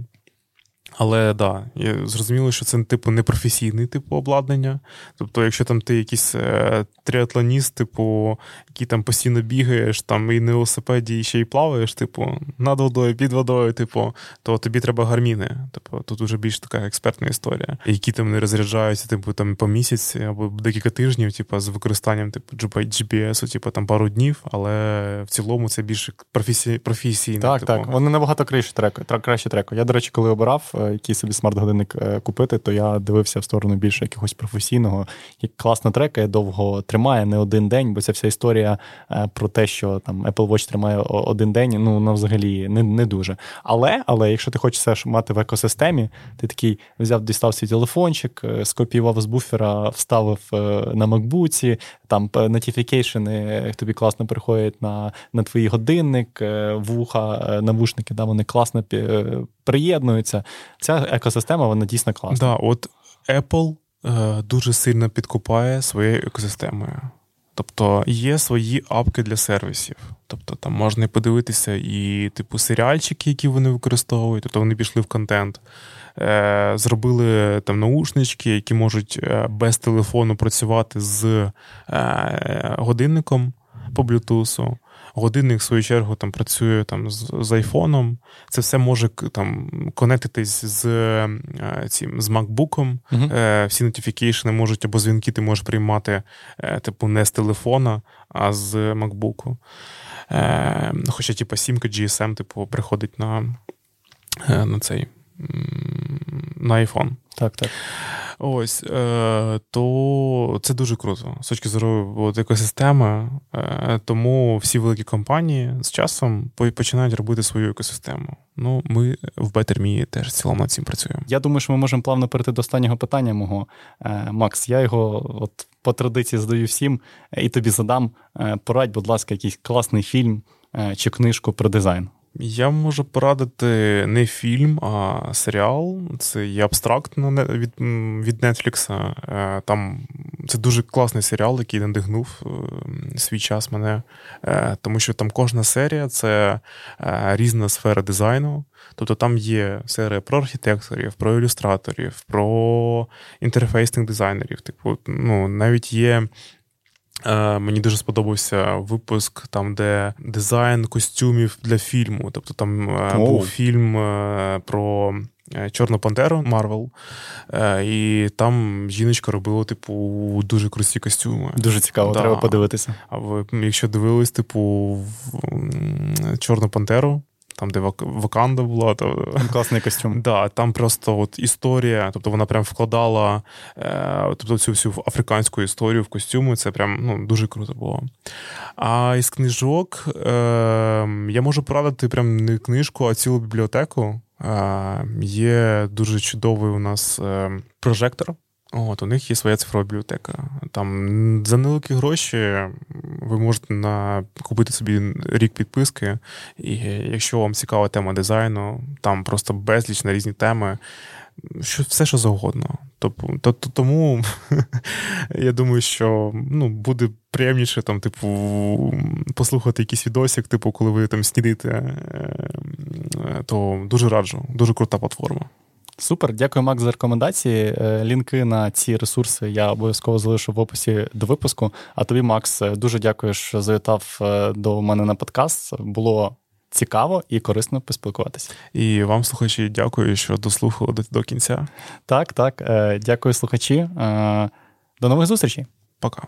Але да, зрозуміло, що це типу не професійний типу обладнання. Тобто, якщо там ти якийсь е, триатлоніст, типу, який там постійно бігаєш, там і на велосипеді і ще й плаваєш, типу, над водою, під водою, типу, то тобі треба гарміни. Тобто тут вже більш така експертна історія, які там не розряджаються, типу, там по місяці або декілька тижнів, типу, з використанням типу GPS, типу там пару днів, але в цілому це більше професій, професійне. Так, типу. так. Вони набагато краще треку. Краще треку. Я, до речі, коли обирав. Який собі смарт-годинник е, купити, то я дивився в сторону більше якогось професійного, як класно трекає, довго тримає не один день, бо ця вся історія е, про те, що там Apple Watch тримає один день, ну вона взагалі не не дуже. Але але якщо ти хочеш мати в екосистемі, ти такий взяв, дістав свій телефончик, е, скопіював з буфера, вставив на макбуці, там нотіфікейшени тобі класно приходять на на твій годинник, вуха, навушники, да, вони класно приєднуються. Ця екосистема вона дійсно класна. Да, от Apple е, дуже сильно підкупає своєю екосистемою. Тобто є свої апки для сервісів. Тобто там можна і подивитися і, типу, серіальчики, які вони використовують, тобто вони пішли в контент. Е, Зробили там наушнички, які можуть е, без телефону працювати з е, годинником по блютусу. Годинник, в свою чергу, там працює там з, з айфоном. Це все може там конектитись з е, цим з MacBook. Uh-huh. Всі нотифікейшни можуть або дзвінки ти можеш приймати, е, типу, не з телефона, а з. Е, Хоча, типу, сімка GSM, типу, приходить на, на цей на iPhone. Так, так. Ось, е, то це дуже круто з точки зору от, екосистеми. Е, тому всі великі компанії з часом починають робити свою екосистему. Ну, ми в BetterMe теж в цілому над цим працюємо. Я думаю, що ми можемо плавно перейти до останнього питання мого. Е, Макс, я його от по традиції задаю всім і тобі задам. Порадь, будь ласка, якийсь класний фільм чи книжку про дизайн. Я можу порадити не фільм, а серіал. Це є абстракт від від. Е, там це дуже класний серіал, який надихнув е, свій час мене. Е, тому що там кожна серія це різна сфера дизайну. Тобто там є серія про архітекторів, про ілюстраторів, про інтерфейсних дизайнерів. Типу, ну навіть є Е, мені дуже сподобався випуск, там, де дизайн костюмів для фільму. Тобто там oh. був фільм е, про Чорну Пантеру Марвел, і там жіночка робила, типу, дуже круті костюми. Дуже цікаво, да. треба подивитися. А ви, якщо дивились, типу, Чорну Пантеру, там, де Ваканда була, то класний костюм. Да, Там просто от історія, тобто вона прям вкладала е, тобто цю всю африканську історію в костюми. Це прям ну, дуже круто було. А із книжок е, я можу порадити прям не книжку, а цілу бібліотеку. Е, Є дуже чудовий у нас е, прожектор. От, У них є своя цифрова бібліотека. Там за невеликі гроші ви можете на, купити собі рік підписки, і якщо вам цікава тема дизайну, там просто безліч на різні теми, що, все що завгодно. Тобто, Тому я думаю, що ну, буде приємніше там, типу, послухати якийсь відосик, типу, коли ви там снідаєте, е, то дуже раджу, дуже крута платформа. Супер, дякую, Мак, за рекомендації. Е, лінки на ці ресурси я обов'язково залишу в описі до випуску. А тобі, Макс, е, дуже дякую, що завітав е, до мене на подкаст. Було цікаво і корисно поспілкуватися. І вам, слухачі, дякую, що дослухали до, до кінця. Так, так. Дякую, слухачі. До нових зустрічей. Пока.